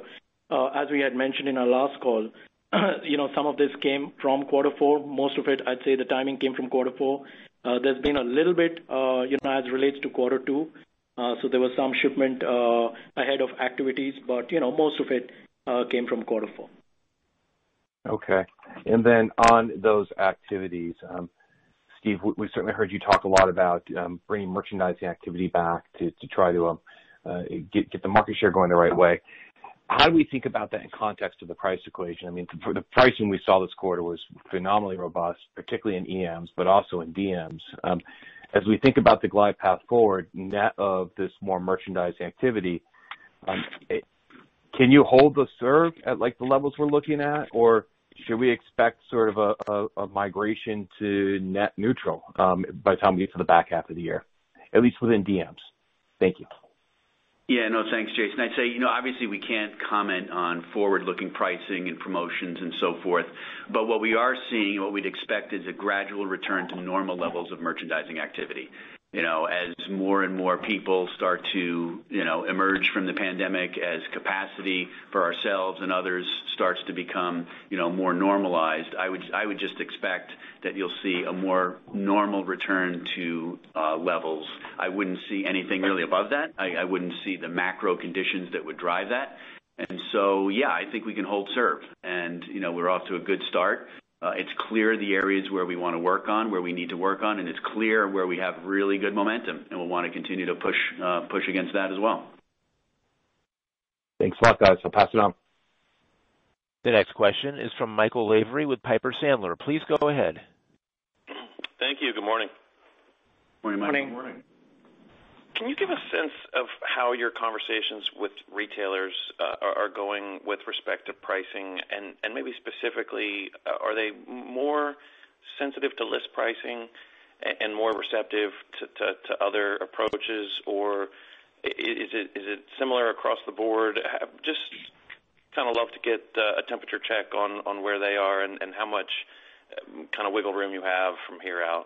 as we had mentioned in our last call, you know, some of this came from quarter four. Most of it, I'd say the timing came from quarter four. There's been a little bit you know, as relates to quarter two. Uh, so there was some shipment uh, ahead of activities, but you know, most of it uh, came from quarter four. Okay. And then on those activities, um, Steve, we certainly heard you talk a lot about um, bringing merchandising activity back to try to um, get the market share going the right way. How do we think about that in context of the price equation? I mean, the pricing we saw this quarter was phenomenally robust, particularly in EMs, but also in DMs. As we think about the glide path forward, net of this more merchandising activity, um, can you hold the serve at like the levels we're looking at? Or should we expect sort of a migration to net neutral um, by the time we get to the back half of the year, at least within DMs? Thank you. Yeah, no, thanks, Jason. I'd say, you know, obviously we can't comment on forward-looking pricing and promotions and so forth. But what we are seeing, and what we'd expect is a gradual return to normal levels of merchandising activity. You know, as more and more people start to you know, emerge from the pandemic, as capacity for ourselves and others starts to become you know, more normalized, I would just expect that you'll see a more normal return to uh, levels. I wouldn't see anything really above that. I wouldn't see the macro conditions that would drive that. And so yeah, I think we can hold serve. And you know, we're off to a good start. Uh, it's clear the areas where we want to work on, where we need to work on, and it's clear where we have really good momentum, and we'll want to continue to push uh, push against that as well. Thanks a lot, guys. I'll pass it on. The next question is from Michael Lavery with Piper Sandler. Please go ahead. Thank you. Good morning. Morning, Michael. Morning. Can you give a sense of how your conversations with retailers uh, are going with respect to pricing? And maybe specifically, uh, are they more sensitive to list pricing and more receptive to other approaches, or is it is it similar across the board? Just kind of love to get uh, a temperature check on where they are and how much kind of wiggle room you have from here out.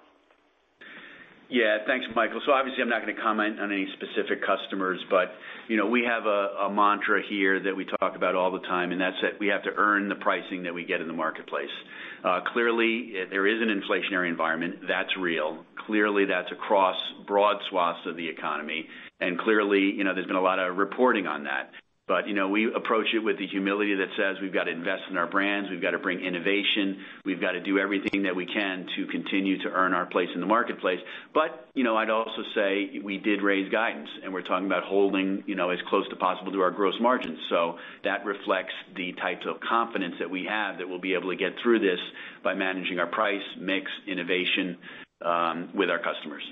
Yeah. Thanks, Michael. So obviously I'm not going to comment on any specific customers, but you know, we have a mantra here that we talk about all the time, and that's that we have to earn the pricing that we get in the marketplace. Uh, clearly, eh, there is an inflationary environment. That's real. Clearly, that's across broad swaths of the economy. And clearly, you know, there's been a lot of reporting on that. You know, we approach it with the humility that says we've got to invest in our brands, we've got to bring innovation, we've got to do everything that we can to continue to earn our place in the marketplace. But, you know, I'd also say we did raise guidance, and we're talking about holding you know, as close to possible to our gross margins. So that reflects the types of confidence that we have that we'll be able to get through this by managing our price, mix, innovation um, with our customers.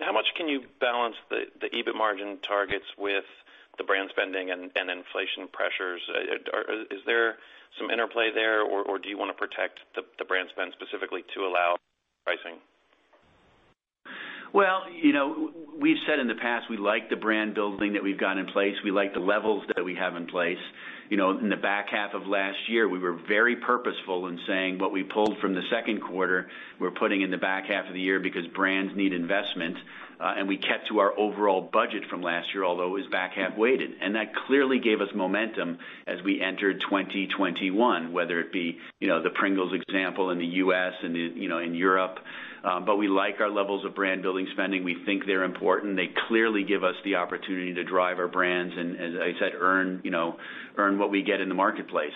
How much can you balance the EBIT margin targets with the brand spending and inflation pressures? Uh, is there some interplay there, or do you want to protect the brand spend specifically to allow pricing? Well, you know, we've said in the past, we like the brand building that we've got in place. We like the levels that we have in place. You know, in the back half of last year, we were very purposeful in saying what we pulled from the second quarter, we're putting in the back half of the year because brands need investment. Uh, and we kept to our overall budget from last year, although it was back half weighted. And that clearly gave us momentum as we entered 2021, whether it be you know the Pringles example in the U.S. and you know in Europe. Um, but we like our levels of brand building spending. We think they're important. They clearly give us the opportunity to drive our brands and, as I said, earn, you know, earn what we get in the marketplace.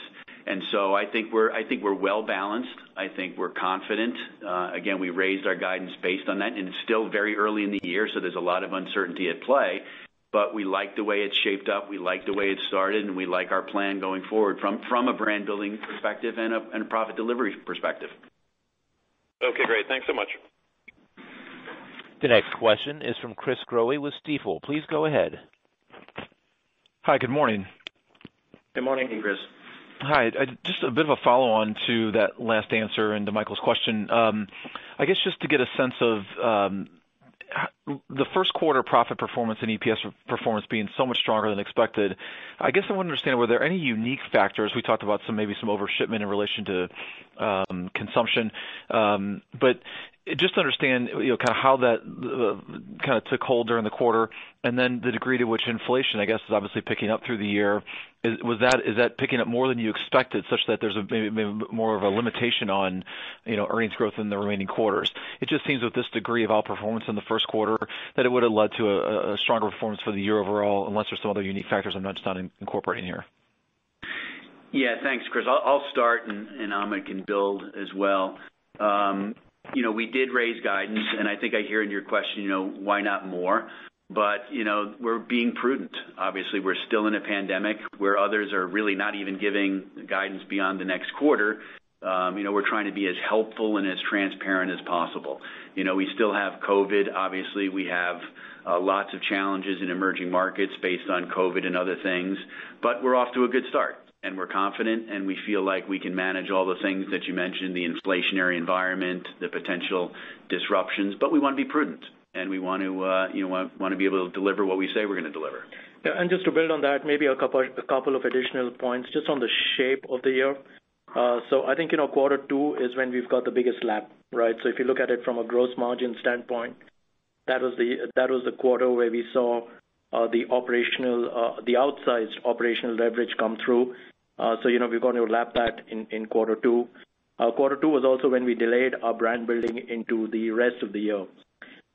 I think we're I think we're well-balanced. I think we're confident. Uh, again, we raised our guidance based on that, and it's still very early in the year, so there's a lot of uncertainty at play. But we like the way it's shaped up, we like the way it started, and we like our plan going forward from from a brand-building perspective and a and profit delivery perspective. Okay, great. Thanks so much. The next question is from Chris Growe with Stifel. Please go ahead. Hi, good morning. Good morning, Chris. Hi. Just a bit of a follow-on to that last answer and to Michael's question. Um I guess just to get a sense of the first quarter profit performance and EPS performance being so much stronger than expected, I guess I want to understand, were there any unique factors? We talked about maybe some over-shipment in relation to consumption. Um but just to understand you know kind of how that uh kinda took hold during the quarter, and then the degree to which inflation, I guess, is obviously picking up through the year. Is was that is that picking up more than you expected, such that there's maybe more of a limitation on you know earnings growth in the remaining quarters? It just seems with this degree of outperformance in the first quarter, that it would have led to a stronger performance for the year overall, unless there's some other unique factors I'm not just not incorporating here. Yeah. Thanks, Chris. I'll start, and Amit can build as well. Um, you know, we did raise guidance, and I think I hear in your question, you know, why not more? But you know, we're being prudent. Obviously, we're still in a pandemic where others are really not even giving guidance beyond the next quarter. We're trying to be as helpful and as transparent as possible. You know, we still have COVID. Obviously, we have lots of challenges in emerging markets based on COVID and other things. But we're off to a good start, and we're confident, and we feel like we can manage all the things that you mentioned, the inflationary environment, the potential disruptions. But we want to be prudent. and we want to uh you know wanna be able to deliver what we say we're going to deliver. Yeah, just to build on that, maybe a couple of additional points just on the shape of the year. I think you know, quarter two is when we've got the biggest lap, right? So if you look at it from a gross margin standpoint, that was the that was the quarter where we saw the operational uh the outsized operational leverage come through. Uh so you know, we're to lap that in quarter two. Quarter two was also when we delayed our brand building into the rest of the year.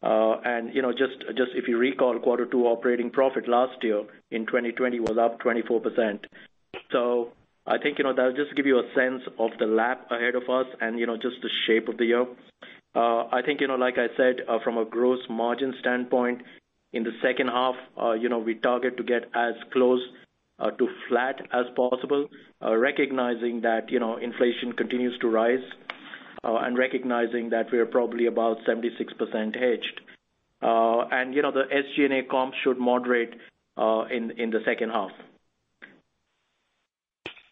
Uh and you know, just just if you recall, quarter two operating profit last year in 2020 was up 24%. I think you know, that'll just give you a sense of the lap ahead of us and you know, just the shape of the year. Uh, I think, you know, like I said, uh, from a gross margin standpoint, in the second half, uh, you know, we target to get as close to flat as possible, recognizing that you know, inflation continues to rise, and recognizing that we are probably about 76% hedged. Uh and you know, the SG&A comp should moderate in the second half.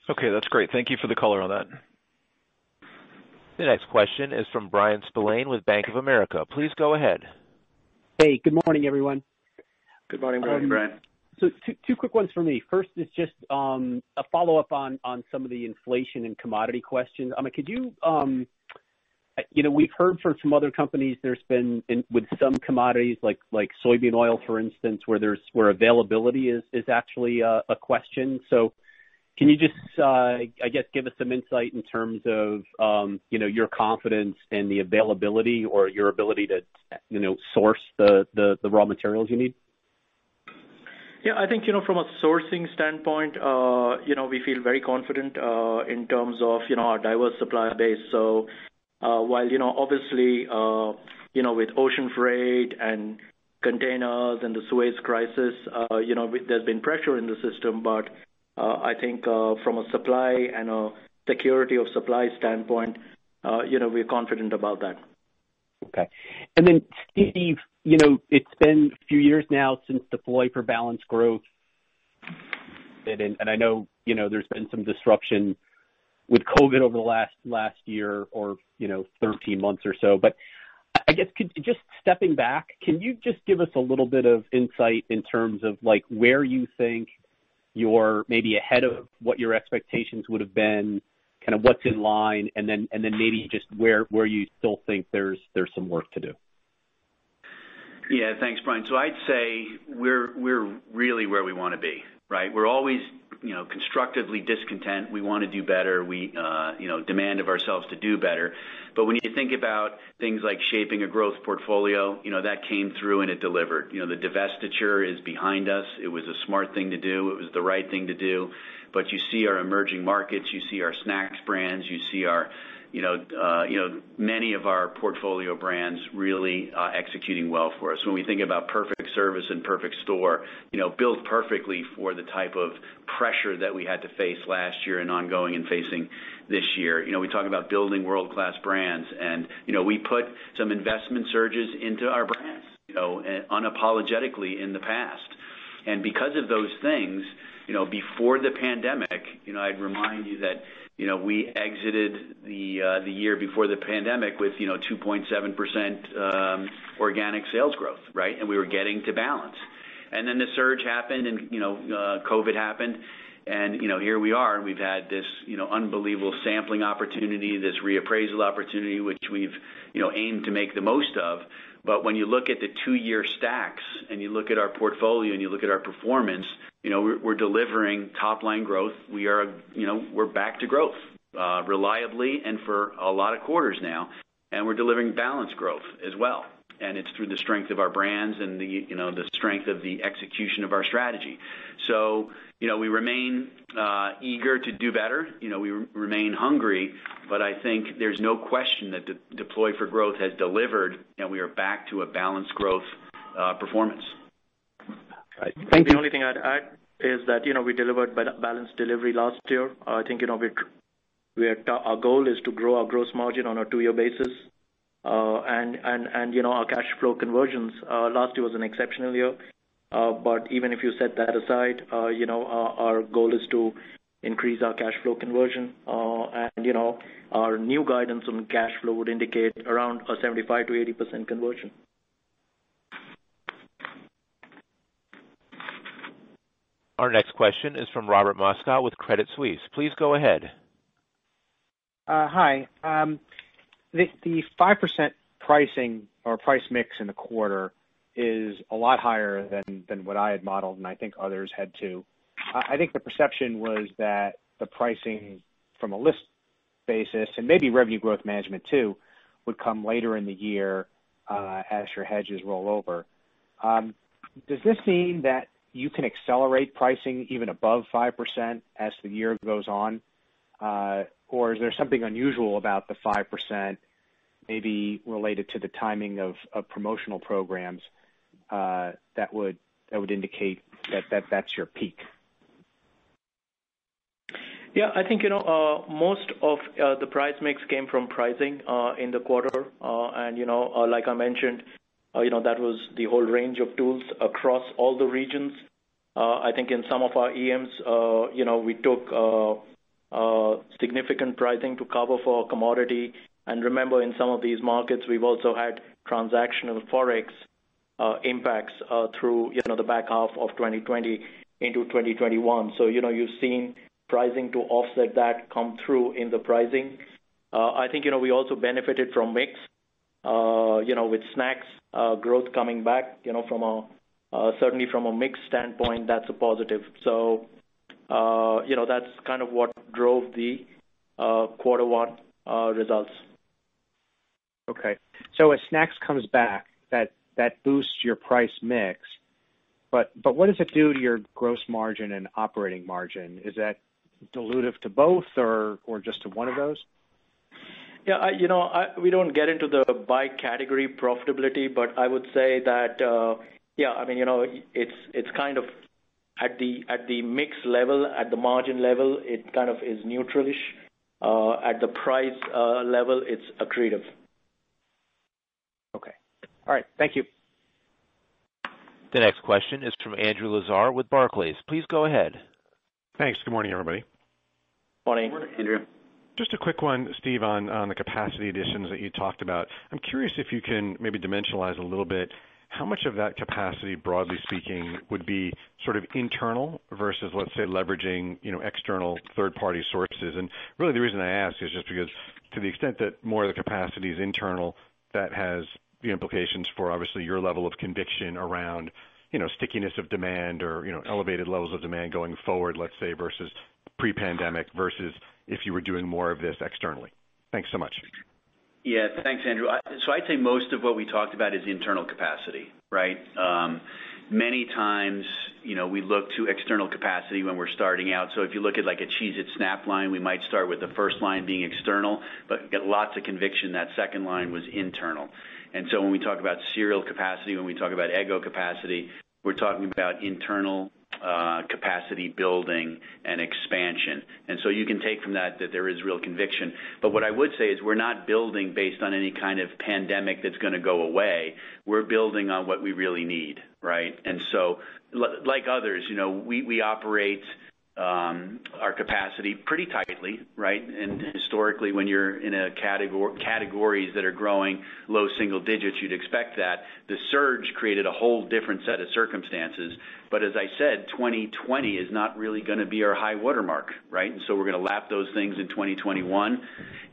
Okay, that's great. Thank you for the color on that. The next question is from Bryan Spillane with Bank of America. Please go ahead. Hey, good morning, everyone. Good morning, Bryan. Two quick ones for me. First is just a follow-up on some of the inflation and commodity questions. I mean could you um uh you know, we've heard from some other companies there's been, with some commodities like soybean oil, for instance, where there's where availability is actually a question. Can you just, I guess, give us some insight in terms of um you know your confidence in the availability or your ability to you know, source the raw materials you need? Yeah, I think you know, from a sourcing standpoint, uh, you know, we feel very confident in terms of you know our diverse supplier base. So uh while you know, obviously, uh you know, with ocean freight and containers and the Suez crisis, uh you know there's been pressure in the system. I think from a supply and a security of supply standpoint, uh, you know, we're confident about that. Okay. And then Steve, you know, it's been a few years now since Deploy for Balanced Growth. And I know you know, there's been some disruption with COVID over the last year or 13 months or so. But I guess, just stepping back, can you just give us a little bit of insight in terms of like where you think you're maybe ahead of what your expectations would have been, kind of what's in line, and then and then maybe just where you still think there's there's some work to do? Yeah. Thanks, Bryan. I'd say we're we're really where we want to be, right? We're always you know, constructively discontent. We want to do better. We uh, you know, demand of ourselves to do better. But when you think about things like shaping a growth portfolio, you know, that came through and it delivered. You know, the divestiture is behind us. It was a smart thing to do. It was the right thing to do. But you see our emerging markets, you see our snacks brands, you see many of our portfolio brands really uh executing well for us. When we think about Perfect Service and Perfect Store, you know, built perfectly for the type of pressure that we had to face last year and ongoing and facing this year. You know, we talk about building world-class brands, and you know, we put some investment surges into our brands you know, uh unapologetically in the past. And because of those things, you know, before the pandemic, you know, I'd remind you that we exited the uh the year before the pandemic with you know, 2.7% organic sales growth, right? And we were getting to balance. And then the surge happened and you know, COVID happened, and you know here we are, and we've had this you know, unbelievable sampling opportunity, this reappraisal opportunity, which we've you know, aimed to make the most of. But when you look at the two-year stacks and you look at our portfolio and you look at our performance, we're we're delivering top-line growth. We're you know, we're back to growth uh, reliably and for a lot of quarters now, and we're delivering balanced growth as well. And it's through the strength of our brands and the you know, the strength of the execution of our strategy. So, you know, we remain uh, eager to do better. You know, we remain hungry, but I think there's no question that Deploy for Growth has delivered, and we are back to a balanced growth uh, performance. Right. Thank you. The only thing I'd add is that you know, we delivered balanced delivery last year. I think you know, we our goal is to grow our gross margin on a two-year basis. Uh and, you know, our cash flow conversions, uh, last year was an exceptional year. Uh, but even if you set that aside, uh, you know, our goal is to increase our cash flow conversion. And, you know, our new guidance on cash flow would indicate around a 75%-80% conversion. Our next question is from Robert Moskow with Credit Suisse. Please go ahead. Uh, hi. Um, the 5% pricing or price mix in the quarter is a lot higher than what I had modeled, and I think others had too. I think the perception was that the pricing from a list basis, and maybe revenue growth management too, would come later in the year uh, as your hedges roll over. Um, does this mean that you can accelerate pricing even above 5% as the year goes on? Uh, or is there something unusual about the 5%, maybe related to the timing of promotional programs, uh that would that would indicate that that's your peak? Yeah, I think you know, uh, most of uh, the price mix came from pricing in the quarter. Uh and you know, like I mentioned, Uh, that was the whole range of tools across all the regions. Uh, I think in some of our EMs, uh you know, we took uh, significant pricing to cover for commodity. And remember, in some of these markets, we've also had transactional Forex impacts through you know the back half of 2020 into 2021. You've seen pricing to offset that come through in the pricing. I think you know, we also benefited from mix, Uh, with snacks uh, growth coming back. You know, from a uh, certainly from a mix standpoint, that's a positive. So, you know, that's kind of what drove the quarter one results. Okay. So as snacks comes back, that boosts your price mix. But but what does it do to your gross margin and operating margin? Is that dilutive to both or just to one of those? Yeah. You know, we don't get into the by category profitability, but I would say that, uh, yeah, I mean, you know, it's it's kind of at the at the mix level, at the margin level, it kind of is neutral-ish. Uh, at the price uh, level, it's accretive. Okay. All right. Thank you. The next question is from Andrew Lazar with Barclays. Please go ahead. Thanks. Good morning, everybody. Morning. Morning, Andrew. Just a quick one, Steve, on the capacity additions that you talked about. I'm curious if you can maybe dimensionalize a little bit how much of that capacity, broadly speaking, would be sort of internal versus, let's say, leveraging you know, external third-party sources. And really the reason I ask is just because to the extent that more of the capacity is internal, that has the implications for obviously your level of conviction around you know, stickiness of demand or you know, elevated levels of demand going forward, let's say, versus pre-pandemic, versus if you were doing more of this externally. Thanks so much. Yeah. Thanks, Andrew. So I'd say most of what we talked about is internal capacity, right? Um, many times, you know, we look to external capacity when we're starting out. So if you look at like a Cheez-It Snap line, we might start with the first line being external, but get lots of conviction that second line was internal. And so when we talk about cereal capacity, when we talk about Eggo capacity, we're talking about internal Uh, capacity building and expansion. And so you can take from that that there is real conviction. But what I would say is we're not building based on any kind of pandemic that's going to go away. We're building on what we really need, right? And so l like others, you know, we operate Um, our capacity pretty tightly, right? And historically, when you're in categories that are growing low single digits, you'd expect that. The surge created a whole different set of circumstances. But as I said, 2020 is not really going to be our high watermark, right? And so we're going to lap those things in 2021,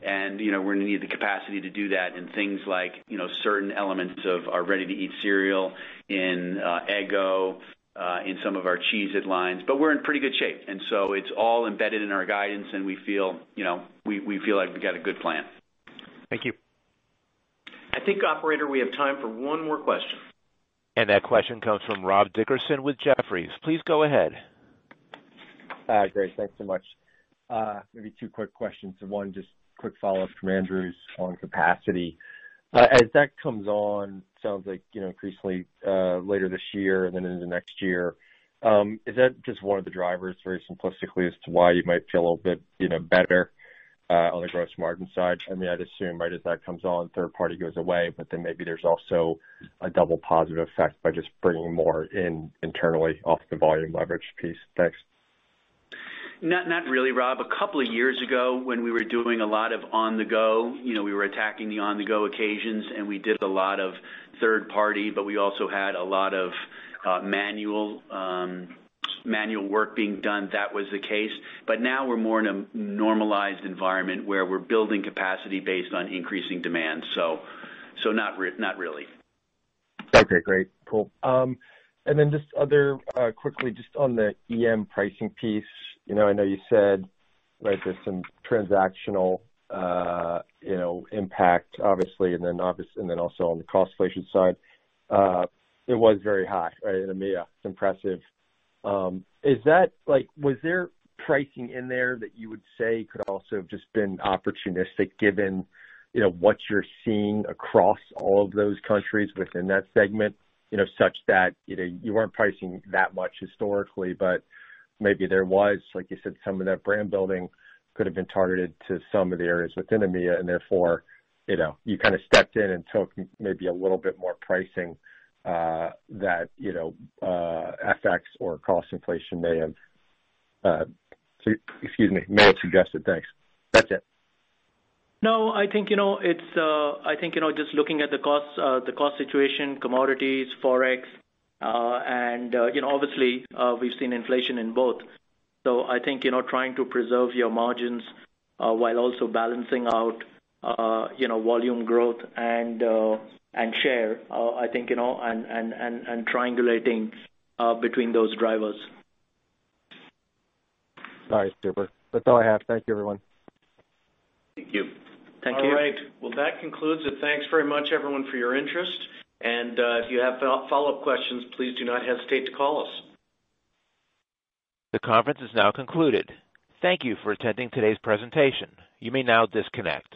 and you know, we're going to need the capacity to do that in things like you know, certain elements of our ready-to-eat cereal, in uh, Eggo, Uh, in some of our Cheez-It lines. But we're in pretty good shape. And so it's all embedded in our guidance, and we feel you know, we feel like we've got a good plan. Thank you. I think, operator, we have time for one more question. And that question comes from Rob Dickerson with Jefferies. Please go ahead. Uh, great. Thanks so much. Uh, maybe two quick questions. One, just quick follow-up from Andrew's on capacity. As that comes on, sounds like you know, increasingly uh later this year and then into next year, Um, is that just one of the drivers, very simplistically, as to why you might feel a little bit you know, better uh on the gross margin side? I mean, I'd assume right as that comes on, third party goes away, but then maybe there's also a double positive effect by just bringing more in internally off the volume leverage piece. Thanks. Not really, Rob. A couple of years ago, when we were doing a lot of on-the-go, you know, we were attacking the on-the-go occasions, and we did a lot of third party, but we also had a lot of uh, manual um, manual work being done, that was the case. But now we're more in a normalized environment where we're building capacity based on increasing demand. So so not not really. Okay, great. Cool. Um and then just other, uh, quickly, just on the EM pricing piece. I know you said right, there's some transactional uh, you know, impact, obviously, and then obvious and then also on the cost inflation side. Uh, it was very high right, in AMEA. It's impressive. Um, is that like, was there pricing in there that you would say could also have just been opportunistic given you know, what you're seeing across all of those countries within that segment, you know, such that you know, you weren't pricing that much historically, but maybe there was, like you said, some of that brand building could have been targeted to some of the areas within AMEA, and therefore, you know, you kind of stepped in and took maybe a little bit more pricing uh, that you know, uh, FX or cost inflation may have uh, excuse me, may have suggested. Thanks. That's it. No, I think you know, it's, I think, you know, just looking at the costs, the cost situation, commodities, Forex, Uh, uh, obviously, uh, we've seen inflation in both. So I think, you know, trying to preserve your margins while also balancing out uh you know volume growth and and share, I think, you know, and triangulating between those drivers. All right, super. That's all I have. Thank you, everyone. Thank you. Thank you. All right. Well, that concludes it. Thanks very much, everyone, for your interest. Uh, if you have follow-up questions, please do not hesitate to call us. The conference is now concluded. Thank you for attending today's presentation. You may now disconnect.